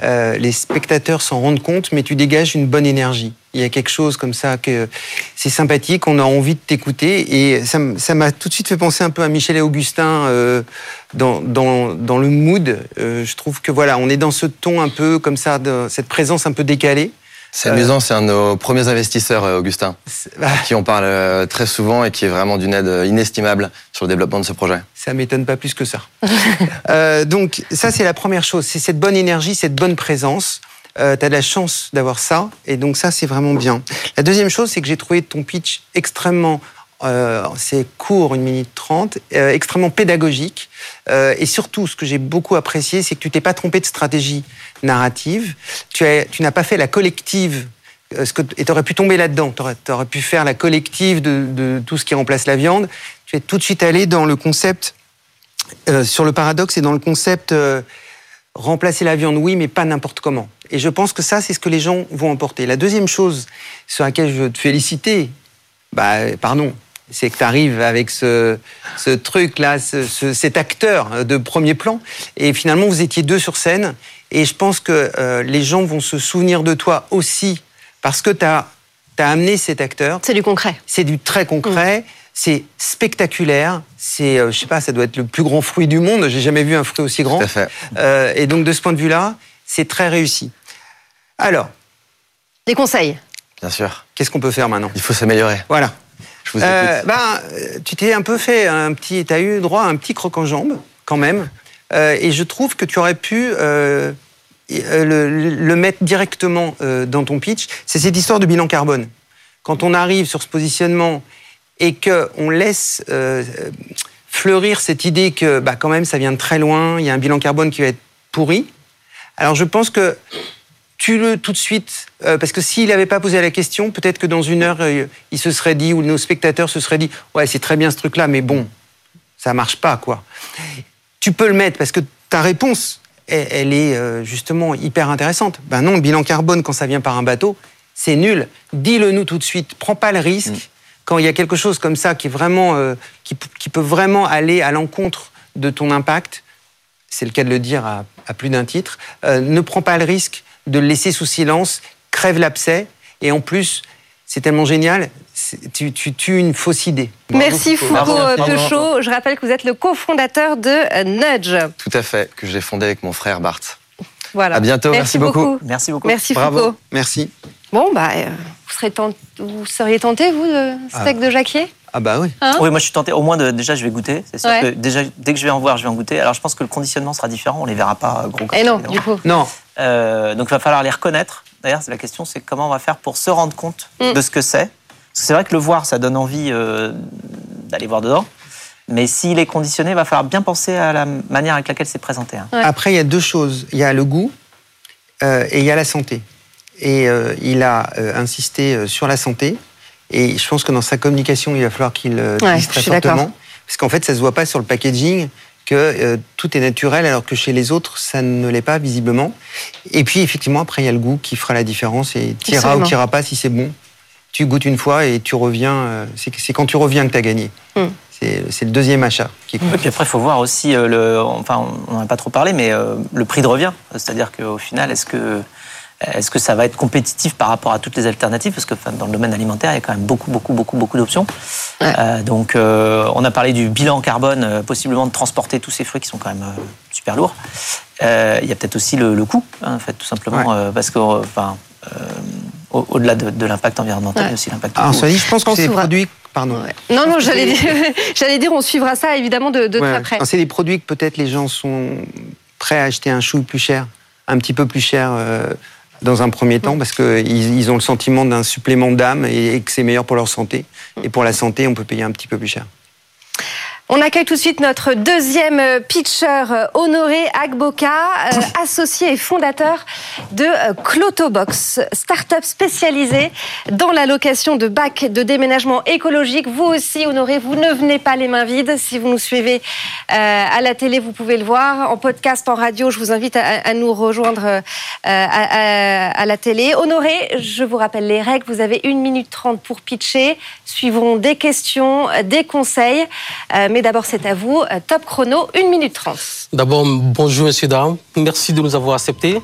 les spectateurs s'en rendent compte, mais tu dégages une bonne énergie. Il y a quelque chose comme ça que c'est sympathique, on a envie de t'écouter et ça m'a tout de suite fait penser un peu à Michel et Augustin euh, dans, dans, dans le mood. Euh, je trouve que voilà, on est dans ce ton un peu comme ça, de, cette présence un peu décalée. C'est amusant, c'est un de nos premiers investisseurs, euh, Augustin, bah, qui on parle très souvent et qui est vraiment d'une aide inestimable sur le développement de ce projet. Ça m'étonne pas plus que ça. *laughs* Euh, donc ça c'est la première chose, c'est cette bonne énergie, cette bonne présence. Euh, tu as de la chance d'avoir ça, et donc ça c'est vraiment bien. La deuxième chose, c'est que j'ai trouvé ton pitch extrêmement, euh, c'est court, une minute trente, euh, extrêmement pédagogique, Euh, et surtout ce que j'ai beaucoup apprécié, c'est que tu t'es pas trompé de stratégie narrative. Tu as- tu n'as pas fait la collective ce que, et tu aurais pu tomber là-dedans. Tu aurais, pu faire la collective de, tout ce qui remplace la viande. Tu es tout de suite allé dans le concept, sur le paradoxe et dans le concept remplacer la viande, oui, mais pas n'importe comment. Et je pense que ça, c'est ce que les gens vont emporter. La deuxième chose sur laquelle je veux te féliciter, bah, pardon, c'est que tu arrives avec ce, ce truc-là, ce- ce- cet acteur de premier plan, et finalement, vous étiez deux sur scène, et je pense que euh, les gens vont se souvenir de toi aussi, parce que tu as, amené cet acteur. C'est du concret. C'est du très concret. C'est spectaculaire. C'est, euh, je sais pas, ça doit être le plus grand fruit du monde. J'ai jamais vu un fruit aussi grand. Tout à fait. Euh, et donc de ce point de vue-là, c'est très réussi. Alors, Des conseils. Bien sûr. qu'est-ce qu'on peut faire maintenant? Il faut s'améliorer. Voilà. Je vous Euh, écoute. ben, euh, tu t'es un peu fait un petit, tu as eu droit à un petit croc en jambe quand même, Euh, et je trouve que tu aurais pu euh, euh, le, le mettre directement euh, dans ton pitch. C'est cette histoire de bilan carbone. Quand on arrive sur ce positionnement et que on laisse euh, fleurir cette idée que, bah, quand même, ça vient de très loin, il y a un bilan carbone qui va être pourri. Alors je pense que tu le tout de suite, euh, parce que s'il n'avait pas posé la question, peut-être que dans une heure, euh, il se serait dit, ou nos spectateurs se seraient dit, ouais, c'est très bien ce truc-là, mais bon, ça marche pas, quoi. Tu peux le mettre parce que ta réponse, elle, elle est euh, justement hyper intéressante. Ben non, le bilan carbone, quand ça vient par un bateau, c'est nul. Dis-le nous tout de suite. Prends pas le risque quand il y a quelque chose comme ça qui est vraiment, euh, qui, peut vraiment aller à l'encontre de ton impact. C'est le cas de le dire à, à plus d'un titre. euh, ne prends pas le risque de le laisser sous silence, crève l'abcès, et en plus, c'est tellement génial, tu, tu tues une fausse idée. Merci Foucault. Peuchot. Je rappelle que vous êtes le cofondateur de euh, Nudge. Tout à fait, que j'ai fondé avec mon frère Bart. Voilà. À bientôt, merci beaucoup. Merci beaucoup. Merci Bravo, Foucault. merci. Bon, bah, euh, vous, serez tent- vous seriez tenté, vous, de steak de Jacquier? Ah bah oui. Hein? Oui, moi je suis tenté. Au moins, de, déjà, je vais goûter. C'est sûr Ouais. que déjà, dès que je vais en voir, je vais en goûter. Alors, je pense que le conditionnement sera différent. On les verra pas euh, gros. comme Eh non, évidemment. du coup. Non, Euh, donc, il va falloir les reconnaître. D'ailleurs, c'est la question, c'est comment on va faire pour se rendre compte Mm. de ce que c'est? Parce que c'est vrai que le voir, ça donne envie euh, d'aller voir dedans. Mais s'il est conditionné, il va falloir bien penser à la manière avec laquelle c'est présenté. hein. Ouais. Après, il y a deux choses. Il y a le goût euh, et il y a la santé. Et euh, il a euh, insisté euh, sur la santé. Et je pense que dans sa communication, il va falloir qu'il Ouais, dise très fortement. Parce qu'en fait, ça se voit pas sur le packaging que euh, tout est naturel, alors que chez les autres, ça ne l'est pas visiblement. Et puis, effectivement, après, il y a le goût qui fera la différence. Et t'iras ou t'iras pas si c'est bon. Tu goûtes une fois et tu reviens. euh, c'est quand tu reviens que tu as gagné. Mm. C'est le deuxième achat qui compte. Et puis après, il faut voir aussi, euh, le, enfin, on n'en a pas trop parlé, mais euh, le prix de revient. C'est-à-dire qu'au final, est-ce que, est-ce que ça va être compétitif par rapport à toutes les alternatives? Parce que enfin, dans le domaine alimentaire, il y a quand même beaucoup, beaucoup, beaucoup, beaucoup d'options. Ouais. Euh, donc, euh, on a parlé du bilan carbone, euh, possiblement de transporter tous ces fruits qui sont quand même euh, super lourds. Euh, il y a peut-être aussi le, le coût, hein, en fait, tout simplement, Ouais. euh, parce que, enfin, euh, au- au-delà de, de l'impact environnemental, il y a aussi l'impact. Alors, coût. cela dit, je pense que On c'est des produits. Pardon. Ouais. Non, non, j'allais dire, c'est- *laughs* j'allais dire, on suivra ça évidemment de, de Ouais. très près. C'est des produits que peut-être les gens sont prêts à acheter un chou plus cher, un petit peu plus cher euh, dans un premier temps, parce qu'ils ils ont le sentiment d'un supplément d'âme et, et que c'est meilleur pour leur santé. Et pour la santé, on peut payer un petit peu plus cher. On accueille tout de suite notre deuxième euh, pitcher, euh, Honoré Agboka, euh, associé et fondateur de Clotobox, start-up spécialisée dans la location de bacs de déménagement écologique. Vous aussi, Honoré, vous ne venez pas les mains vides. Si vous nous suivez à la télé, vous pouvez le voir. En podcast, en radio, je vous invite à, nous rejoindre à, la télé. Honoré, je vous rappelle les règles. Vous avez une minute trente pour pitcher. Suivront des questions, des conseils. D'abord, c'est à vous. Euh, top chrono, 1 minute 30. D'abord, bonjour, messieurs, dames. Merci de nous avoir acceptés.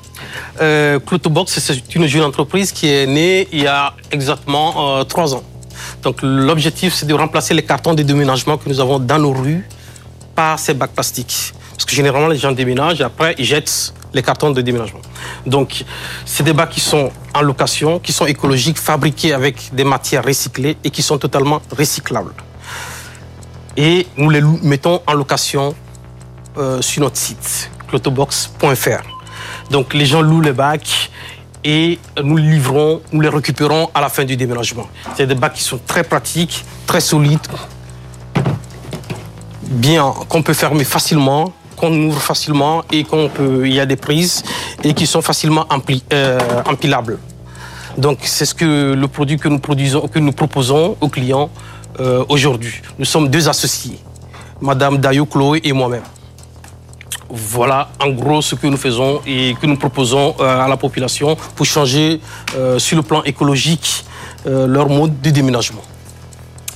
Euh, c'est une jeune entreprise qui est née il y a exactement euh, trois ans. Donc, l'objectif, c'est de remplacer les cartons de déménagement que nous avons dans nos rues par ces bacs plastiques. Parce que généralement, les gens déménagent et après, ils jettent les cartons de déménagement. Donc, c'est des bacs qui sont en location, qui sont écologiques, fabriqués avec des matières recyclées et qui sont totalement recyclables et nous les mettons en location euh, sur notre site, clotobox.fr. Donc les gens louent les bacs et nous les livrons, nous les récupérons à la fin du déménagement. C'est des bacs qui sont très pratiques, très solides, bien qu'on peut fermer facilement, qu'on ouvre facilement et qu'on peut, il y a des prises et qui sont facilement euh, empilables. Donc c'est ce que le produit que nous produisons, que nous proposons aux clients euh, aujourd'hui. Nous sommes deux associés, Madame Dayo Chloé et moi-même. Voilà en gros ce que nous faisons et que nous proposons euh, à la population pour changer euh, sur le plan écologique leur mode de déménagement.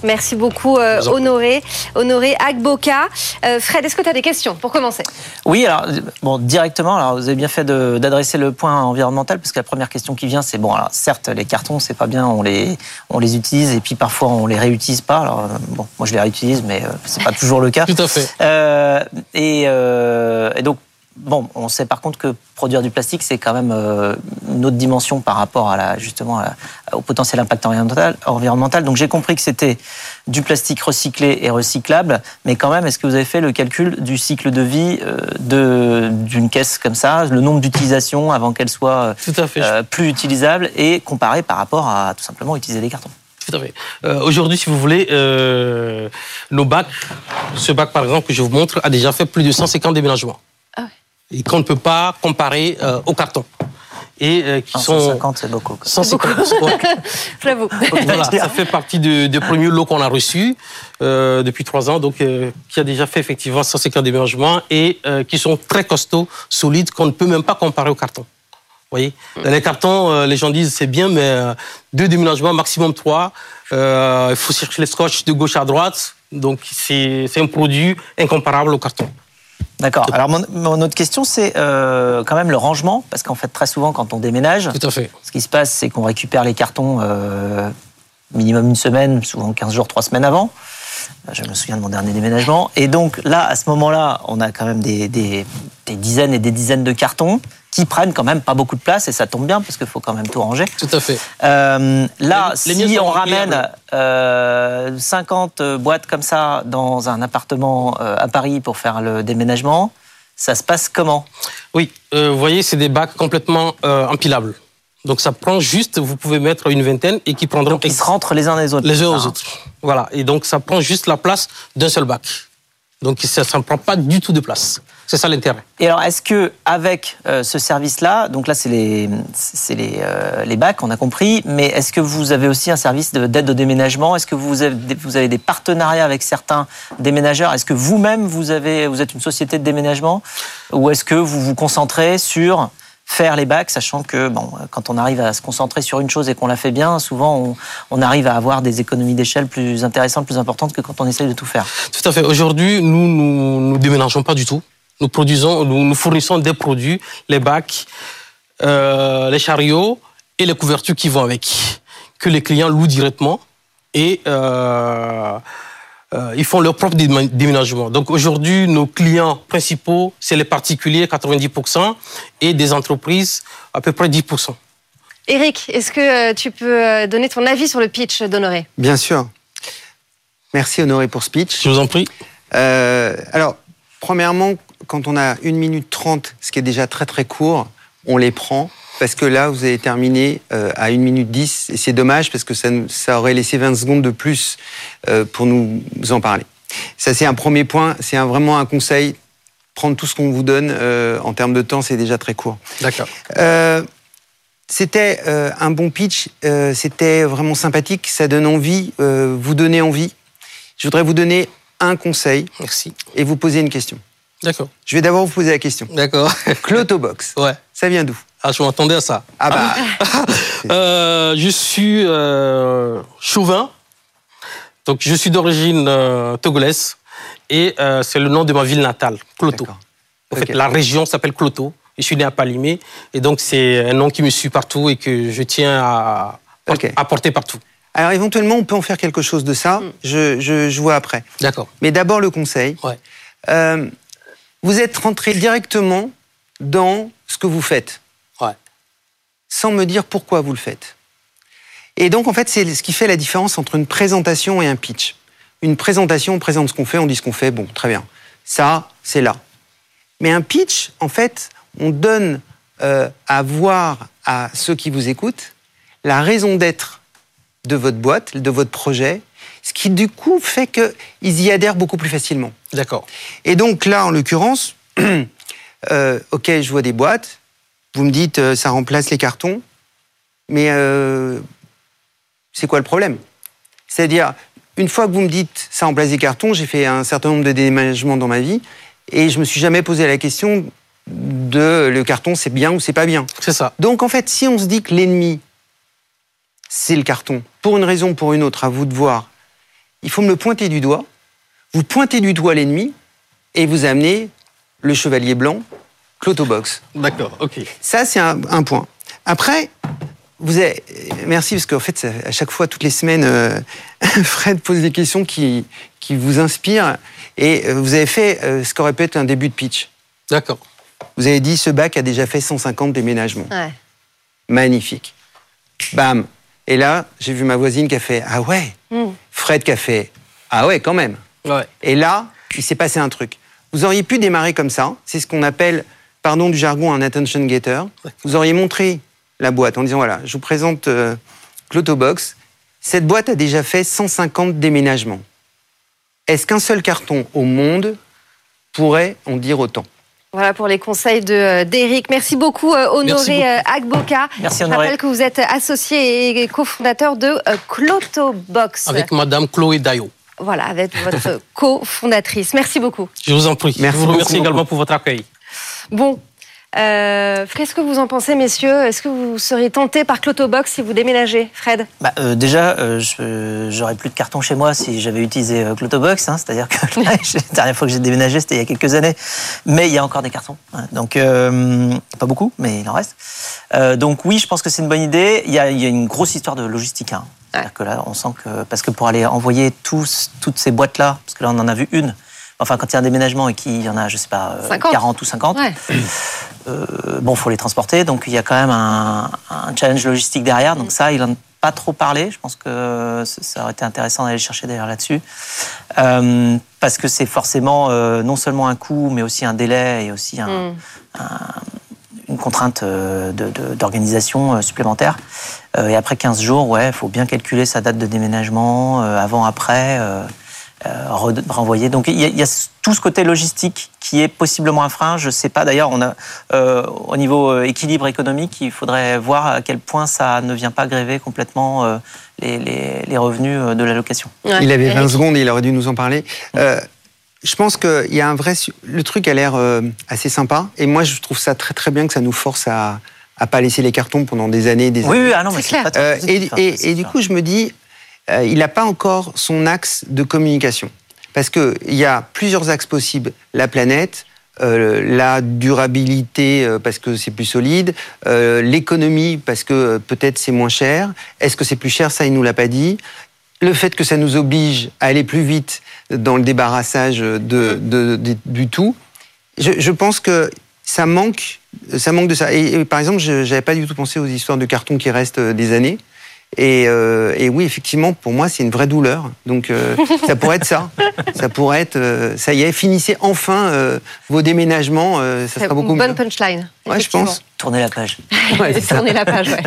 Merci beaucoup, euh, Honoré. Honoré Agboka. Euh, Fred, est-ce que tu as des questions pour commencer? Oui, alors, bon, directement, alors, vous avez bien fait d'adresser le point environnemental, parce que la première question qui vient, c'est bon, alors, certes, les cartons, c'est pas bien, on les, on les utilise, et puis parfois, on les réutilise pas. Alors, euh, bon, moi, je les réutilise, mais c'est pas toujours le cas. *laughs* Tout à fait. et, et donc, Bon, on sait par contre que produire du plastique, c'est quand même euh, une autre dimension par rapport à la, justement au potentiel impact environnemental. environnemental. Donc j'ai compris que c'était du plastique recyclé et recyclable, mais quand même, est-ce que vous avez fait le calcul du cycle de vie euh, d'une caisse comme ça, le nombre d'utilisations avant qu'elle soit euh, plus utilisable et comparé par rapport à tout simplement utiliser des cartons? Tout à fait. Aujourd'hui, si vous voulez, nos bacs, ce bac par exemple que je vous montre, a déjà fait plus de 150 déménagements et qu'on ne peut pas comparer euh, au carton. Et euh, qui 150, c'est beaucoup. 150, *laughs* J'avoue. Voilà, *laughs* ça fait partie du, premier lot qu'on a reçu euh, depuis trois ans, donc qui a déjà fait effectivement 150 déménagements et qui sont très costauds, solides, qu'on ne peut même pas comparer au carton. Vous voyez? Dans les cartons, les gens disent c'est bien, mais deux déménagements, maximum trois. il faut chercher les scotch de gauche à droite. Donc c'est un produit incomparable au carton. D'accord. Alors mon, autre question, c'est euh, quand même le rangement, parce qu'en fait très souvent quand on déménage, Tout à fait. ce qui se passe, c'est qu'on récupère les cartons euh, minimum une semaine, souvent 15 jours, 3 semaines avant. Je me souviens de mon dernier déménagement. Et donc là, à ce moment-là, on a quand même des, des, dizaines et des dizaines de cartons qui prennent quand même pas beaucoup de place et ça tombe bien parce qu'il faut quand même tout ranger. Tout à fait. Euh, là, si on ramène euh, 50 boîtes comme ça dans un appartement euh, à Paris pour faire le déménagement, ça se passe comment? Oui, euh, vous voyez, c'est des bacs complètement empilables. Donc ça prend juste, vous pouvez mettre une vingtaine et qui prendront. Donc ils se rentrent les uns les autres. Les uns aux autres. Voilà. Et donc ça prend juste la place d'un seul bac. Donc ça ne prend pas du tout de place. C'est ça l'intérêt. Et alors, est-ce que avec euh, ce service-là, donc là c'est les, les, euh, les bacs, on a compris, mais est-ce que vous avez aussi un service d'aide au déménagement? Est-ce que vous avez, vous avez des partenariats avec certains déménageurs? Est-ce que vous-même vous avez, vous êtes une société de déménagement? Ou est-ce que vous vous concentrez sur faire les bacs, sachant que bon, quand on arrive à se concentrer sur une chose et qu'on la fait bien, souvent on, arrive à avoir des économies d'échelle plus intéressantes, plus importantes que quand on essaye de tout faire. Tout à fait. Aujourd'hui, nous, nous, nous déménageons pas du tout. Nous produisons, nous, nous fournissons des produits, les bacs, euh, les chariots et les couvertures qui vont avec, que les clients louent directement et euh, euh, ils font leur propre déménagement. Donc aujourd'hui, nos clients principaux, c'est les particuliers, 90%, et des entreprises, à peu près 10%. Eric, est-ce que tu peux donner ton avis sur le pitch d'Honoré? Bien sûr. Merci Honoré pour ce pitch. Je vous en prie. alors, premièrement, quand on a 1 minute 30, ce qui est déjà très très court, on les prend parce que là, vous avez terminé euh, à 1 minute 10, et c'est dommage parce que ça, ça, aurait laissé 20 secondes de plus euh, pour nous en parler. Ça, c'est un premier point. C'est vraiment un conseil. Prendre tout ce qu'on vous donne euh, en termes de temps, c'est déjà très court. D'accord. Euh, c'était euh, un bon pitch, euh, c'était vraiment sympathique, ça donne envie, euh, vous donnez envie. Je voudrais vous donner un conseil Merci. et vous poser une question. D'accord. Je vais d'abord vous poser la question. D'accord. *laughs* Clotobox, Ouais. ça vient d'où? Ah, je m'attendais à ça. Ah bah, *laughs* Euh, je suis euh, chauvin. Donc, je suis d'origine euh, togolaise. Et c'est le nom de ma ville natale, Cloto. En fait, Ok. la région s'appelle Cloto. Je suis né à Palimé. Et donc, c'est un nom qui me suit partout et que je tiens à, Ok. à porter partout. alors éventuellement, on peut en faire quelque chose de ça. Je, je, je vois après. D'accord. Mais d'abord, le conseil. Ouais. Euh, vous êtes rentré directement dans ce que vous faites. Ouais. sans me dire pourquoi vous le faites. Et donc, en fait, c'est ce qui fait la différence entre une présentation et un pitch. Une présentation, on présente ce qu'on fait, on dit ce qu'on fait, bon, très bien. Ça, c'est là. Mais un pitch, en fait, on donne euh, à voir à ceux qui vous écoutent la raison d'être de votre boîte, de votre projet, ce qui, du coup, fait qu'ils y adhèrent beaucoup plus facilement. D'accord. Et donc là, en l'occurrence, *clears throat* euh, ok, je vois des boîtes. Vous me dites, euh, ça remplace les cartons. Mais euh, c'est quoi le problème? C'est-à-dire, une fois que vous me dites, ça remplace les cartons, j'ai fait un certain nombre de déménagements dans ma vie et je me suis jamais posé la question de le carton, c'est bien ou c'est pas bien. C'est ça. Donc en fait, si on se dit que l'ennemi, c'est le carton, pour une raison ou pour une autre, à vous de voir, il faut me le pointer du doigt. Vous pointez du doigt l'ennemi et vous amenez le chevalier blanc, Clotobox. D'accord. OK. Ça, c'est un, un point. Après, vous avez, merci parce qu'en fait, à chaque fois, toutes les semaines, euh, *laughs* Fred pose des questions qui, qui vous inspirent et euh, vous avez fait euh, ce qu'aurait pu être un début de pitch. D'accord. Vous avez dit, ce bac a déjà fait 150 déménagements. Ouais. Magnifique. Bam. Et là, j'ai vu ma voisine qui a fait Ah ouais Mm. Fred qui a fait Ah ouais, quand même. Ouais. Et là, il s'est passé un truc. Vous auriez pu démarrer comme ça. C'est ce qu'on appelle, pardon du jargon, un attention getter. Vous auriez montré la boîte en disant Voilà, je vous présente euh, Clotobox. Cette boîte a déjà fait 150 déménagements. Est-ce qu'un seul carton au monde pourrait en dire autant? Voilà pour les conseils de, euh, d'Éric. Merci beaucoup, euh, Honoré Merci beaucoup. euh, Agboka. Merci, Je Honoré. rappelle que vous êtes associé et cofondateur de Clotobox. Avec Madame Chloé Dayo. Voilà, avec votre *laughs* cofondatrice. Merci beaucoup. Je vous en prie. Merci je vous remercie beaucoup. également pour votre accueil. Bon, euh, qu'est-ce que vous en pensez, messieurs Est-ce que vous seriez tenté par Clotobox si vous déménagez, Fred? Bah, euh, déjà, euh, j'aurais plus de carton chez moi si j'avais utilisé euh, Clotobox. hein, C'est-à-dire que *laughs* la dernière fois que j'ai déménagé, c'était il y a quelques années. Mais il y a encore des cartons. hein. donc, pas beaucoup, mais il en reste. Donc oui, je pense que c'est une bonne idée. Il y a, il y a une grosse histoire de logistique. hein. C'est-à-dire que là, on sent que... Parce que pour aller envoyer tous, toutes ces boîtes-là, parce que là, on en a vu une. Enfin, quand il y a un déménagement et qu'il y en a, je sais pas, euh, 50. 40 ou 50, Ouais. euh, bon, faut les transporter, donc il y a quand même un, un challenge logistique derrière. Donc ça, il en a pas trop parlé. Je pense que ça- aurait été intéressant d'aller chercher d'ailleurs là-dessus, Euh, parce que c'est forcément euh, non seulement un coût, mais aussi un délai et aussi un- Mm. une contrainte euh, de- de- d'organisation euh, supplémentaire. Euh, et après 15 jours, ouais, il faut bien calculer sa date de déménagement, euh, avant, après, euh, euh, renvoyer. Donc il y, a, il y a tout ce côté logistique qui est possiblement un frein. Je ne sais pas. D'ailleurs, on a euh, au niveau euh, équilibre économique, il faudrait voir à quel point ça ne vient pas gréver complètement euh, les, les- les revenus euh, de la location. Ouais. Il avait 20 Éric secondes et il aurait dû nous en parler. Euh, je pense qu'il y a un vrai. Le truc a l'air euh, assez sympa. Et moi, je trouve ça très très bien que ça nous force à à pas laisser les cartons pendant des années des Oui, années. oui, ah non, mais C'est clair. pas Euh, très et, hein, et- du coup, je me dis, euh, il n'a pas encore son axe de communication. Parce qu'il y a plusieurs axes possibles. La planète, euh, la durabilité euh, parce que c'est plus solide, l'économie parce que peut-être c'est moins cher. Est-ce que c'est plus cher? Ça, il nous l'a pas dit. Le fait que ça nous oblige à aller plus vite dans le débarrassage de, du tout, je, pense que ça manque, ça manque de ça. Et, par exemple, je n'avais pas du tout pensé aux histoires de carton qui restent des années. Et, euh, et oui, effectivement, pour moi, c'est une vraie douleur. Donc, euh, *laughs* ça pourrait être ça. Ça pourrait être, euh, ça y est, finissez enfin euh, vos déménagements. euh, ça sera beaucoup une bonne mieux. punchline. Ouais, je pense. *laughs* Tournez la page. Ouais. Tournez la page, ouais.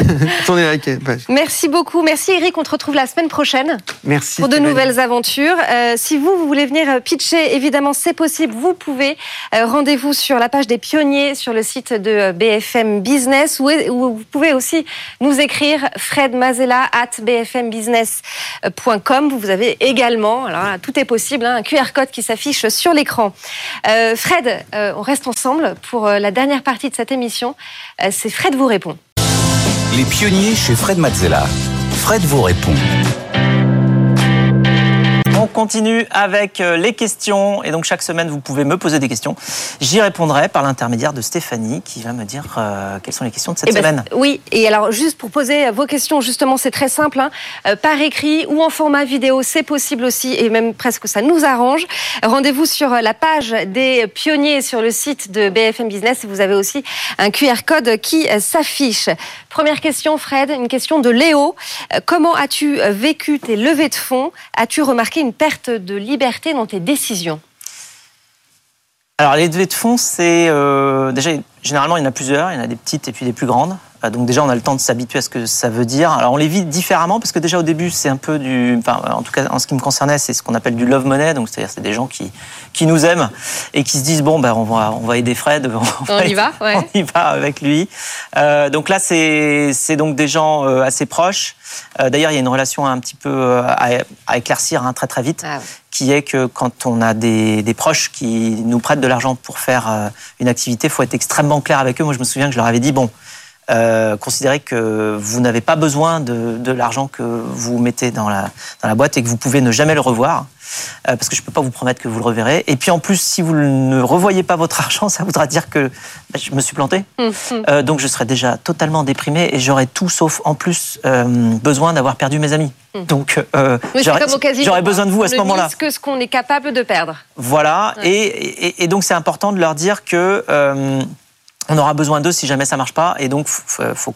Tournez la page. Merci beaucoup. Merci Eric. On te retrouve la semaine prochaine Merci. pour de nouvelles aventures. Euh, si vous, vous voulez venir euh, pitcher, évidemment, c'est possible. Vous pouvez. Euh, Rendez-vous sur la page des pionniers sur le site de BFM Business où, où vous pouvez aussi nous écrire Fred Mazella at bfmbusiness.com. Vous avez également, alors là, tout est possible, hein, un QR code qui s'affiche sur l'écran. Euh, Fred, euh, on reste ensemble pour la dernière partie de cette émission. Euh, c'est Fred vous répond. Les pionniers chez Fred Mazzella. Fred vous répond. On continue avec euh, les questions. Et donc, chaque semaine, vous pouvez me poser des questions. J'y répondrai par l'intermédiaire de Stéphanie qui va me dire euh, quelles sont les questions de cette Eh ben, semaine. oui, et alors juste pour poser vos questions, justement, c'est très simple, hein, euh, par écrit ou en format vidéo, c'est possible aussi, et même presque ça nous arrange. Rendez-vous sur la page des pionniers sur le site de BFM Business, et vous avez aussi un QR code qui s'affiche. Première question, Fred, une question de Léo. Euh, Comment as-tu euh, vécu tes levées de fonds? As-tu remarqué une perte de liberté dans tes décisions? Alors, les levées de fonds, c'est. euh, déjà, généralement, il y en a plusieurs. Il y en a des petites et puis des plus grandes. Euh, Donc, déjà, on a le temps de s'habituer à ce que ça veut dire. Alors, on les vit différemment parce que, déjà, au début, c'est un peu du. Enfin, en tout cas, en ce qui me concernait, c'est ce qu'on appelle du love money. Donc, c'est-à-dire, c'est des gens qui, qui nous aiment et qui se disent bon, ben, on va, on va aider Fred. *laughs* On y va, ouais. On y va avec lui. Euh, donc, là, c'est c'est donc des gens euh, assez proches. Euh, D'ailleurs, il y a une relation un petit peu à, à éclaircir hein, très, très vite Ah ouais. qui est que quand on a des, des proches qui nous prêtent de l'argent pour faire une activité, il faut être extrêmement clair avec eux. Moi, je me souviens que je leur avais dit, bon, euh, considérez que vous n'avez pas besoin de, de l'argent que vous mettez dans la, dans la boîte et que vous pouvez ne jamais le revoir, euh, parce que je ne peux pas vous promettre que vous le reverrez. Et puis en plus, si vous ne revoyez pas votre *laughs* argent, ça voudra dire que bah, je me suis planté. Euh, donc je serais déjà totalement déprimé et j'aurais tout sauf en plus euh, besoin d'avoir perdu mes amis. Donc Oui, c'est j'aurais besoin de vous à On ce moment-là. que ce qu'on est capable de perdre. Voilà, et, et- et donc c'est important de leur dire que on aura besoin d'eux si jamais ça marche pas, et donc faut, faut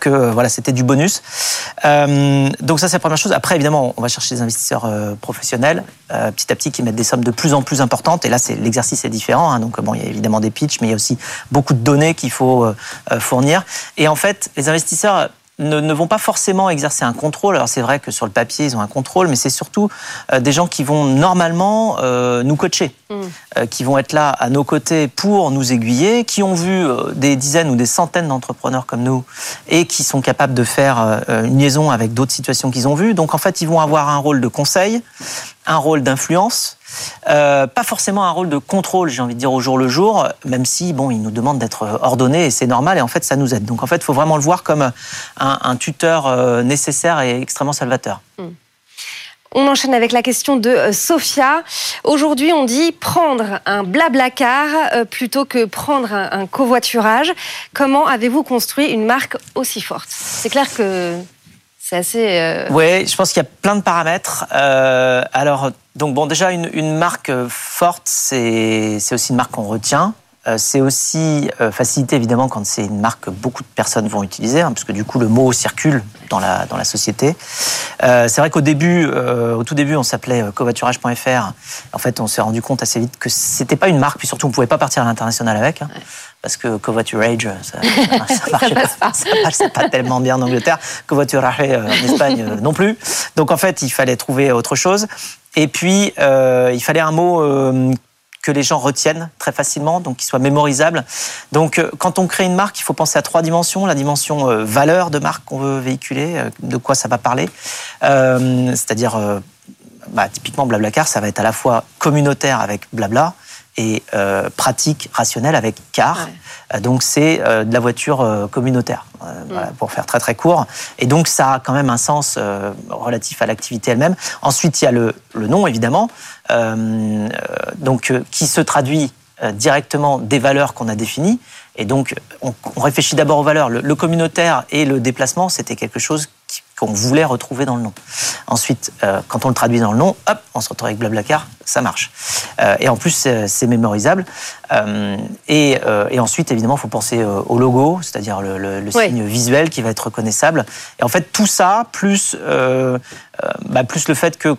que euh, voilà c'était du bonus. Euh, donc ça c'est la première chose. Après évidemment on va chercher des investisseurs euh, professionnels euh, petit à petit qui mettent des sommes de plus en plus importantes, et là c'est l'exercice est différent. hein. donc bon il y a évidemment des pitchs, mais il y a aussi beaucoup de données qu'il faut euh, euh, fournir. Et en fait les investisseurs ne, ne vont pas forcément exercer un contrôle. Alors c'est vrai que sur le papier, ils ont un contrôle, mais c'est surtout euh, des gens qui vont normalement euh, nous coacher, euh, qui vont être là à nos côtés pour nous aiguiller, qui ont vu des dizaines ou des centaines d'entrepreneurs comme nous et qui sont capables de faire une liaison avec d'autres situations qu'ils ont vues. Donc en fait, ils vont avoir un rôle de conseil, un rôle d'influence, euh, pas forcément un rôle de contrôle, j'ai envie de dire au jour le jour, même si bon, ils nous demandent d'être ordonnés et c'est normal et en fait ça nous aide. Donc en fait, il faut vraiment le voir comme un, un tuteur euh, nécessaire et extrêmement salvateur. On enchaîne avec la question de euh, Sophia. Aujourd'hui, on dit prendre un blablacar euh, plutôt que prendre un, un covoiturage. Comment avez-vous construit une marque aussi forte? C'est clair que c'est assez. euh, Oui, je pense qu'il y a plein de paramètres. Euh, alors, donc bon, déjà une, une marque euh, forte, c'est c'est aussi une marque qu'on retient. Euh, c'est aussi euh, facilité évidemment quand c'est une marque que beaucoup de personnes vont utiliser, hein, parce que du coup le mot circule dans la dans la société. Euh, c'est vrai qu'au début, euh, au tout début, on s'appelait covoiturage.fr. En fait, on s'est rendu compte assez vite que c'était pas une marque, puis surtout on pouvait pas partir à l'international avec, hein, parce que covoiturage, ça, *laughs* ça, marchait pas, ça pas tellement bien en Angleterre. Covoiturage en Espagne non plus. Donc en fait, il fallait trouver autre chose. Et puis euh, il fallait un mot. euh, que les gens retiennent très facilement, donc qui soit mémorisable. Donc, euh, quand on crée une marque, il faut penser à trois dimensions. La dimension euh, valeur de marque qu'on veut véhiculer, euh, de quoi ça va parler. C'est-à-dire, bah, typiquement, Blablacar, ça va être à la fois communautaire avec Blabla et euh, pratique, rationnel avec Car. Euh, Donc, c'est euh, de la voiture communautaire, euh, voilà, pour faire très très court. Et donc, ça a quand même un sens relatif à l'activité elle-même. Ensuite, il y a le, le nom, évidemment, donc, qui se traduit directement des valeurs qu'on a définies. Et donc, on, on réfléchit d'abord aux valeurs. Le, le communautaire et le déplacement, c'était quelque chose qu'on voulait retrouver dans le nom. Ensuite, euh, quand on le traduit dans le nom, hop, on se retrouve avec Blablacar, ça marche. Euh, et en plus, c'est mémorisable. Euh, et, et ensuite, évidemment, il faut penser au logo, c'est-à-dire le, le- le Oui. signe visuel qui va être reconnaissable. Et en fait, tout ça, plus, bah, plus le fait que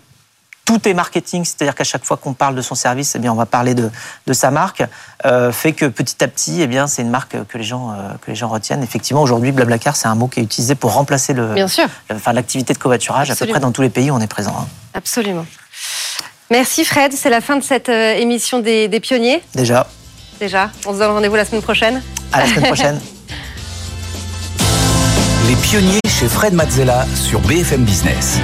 tout est marketing, c'est-à-dire qu'à chaque fois qu'on parle de son service, eh bien, on va parler de, de sa marque, euh, fait que petit à petit, eh bien, c'est une marque que les gens, euh, que les gens retiennent. Effectivement, aujourd'hui, Blablacar, c'est un mot qui est utilisé pour remplacer le, Bien sûr. le- enfin, l'activité de covoiturage à peu Absolument. près dans tous les pays où on est présent. hein. Absolument. Merci Fred, c'est la fin de cette euh, émission des, des pionniers. Déjà, Déjà, on se donne rendez-vous la semaine prochaine. à la semaine prochaine. *laughs* Les pionniers chez Fred Mazzella sur BFM Business.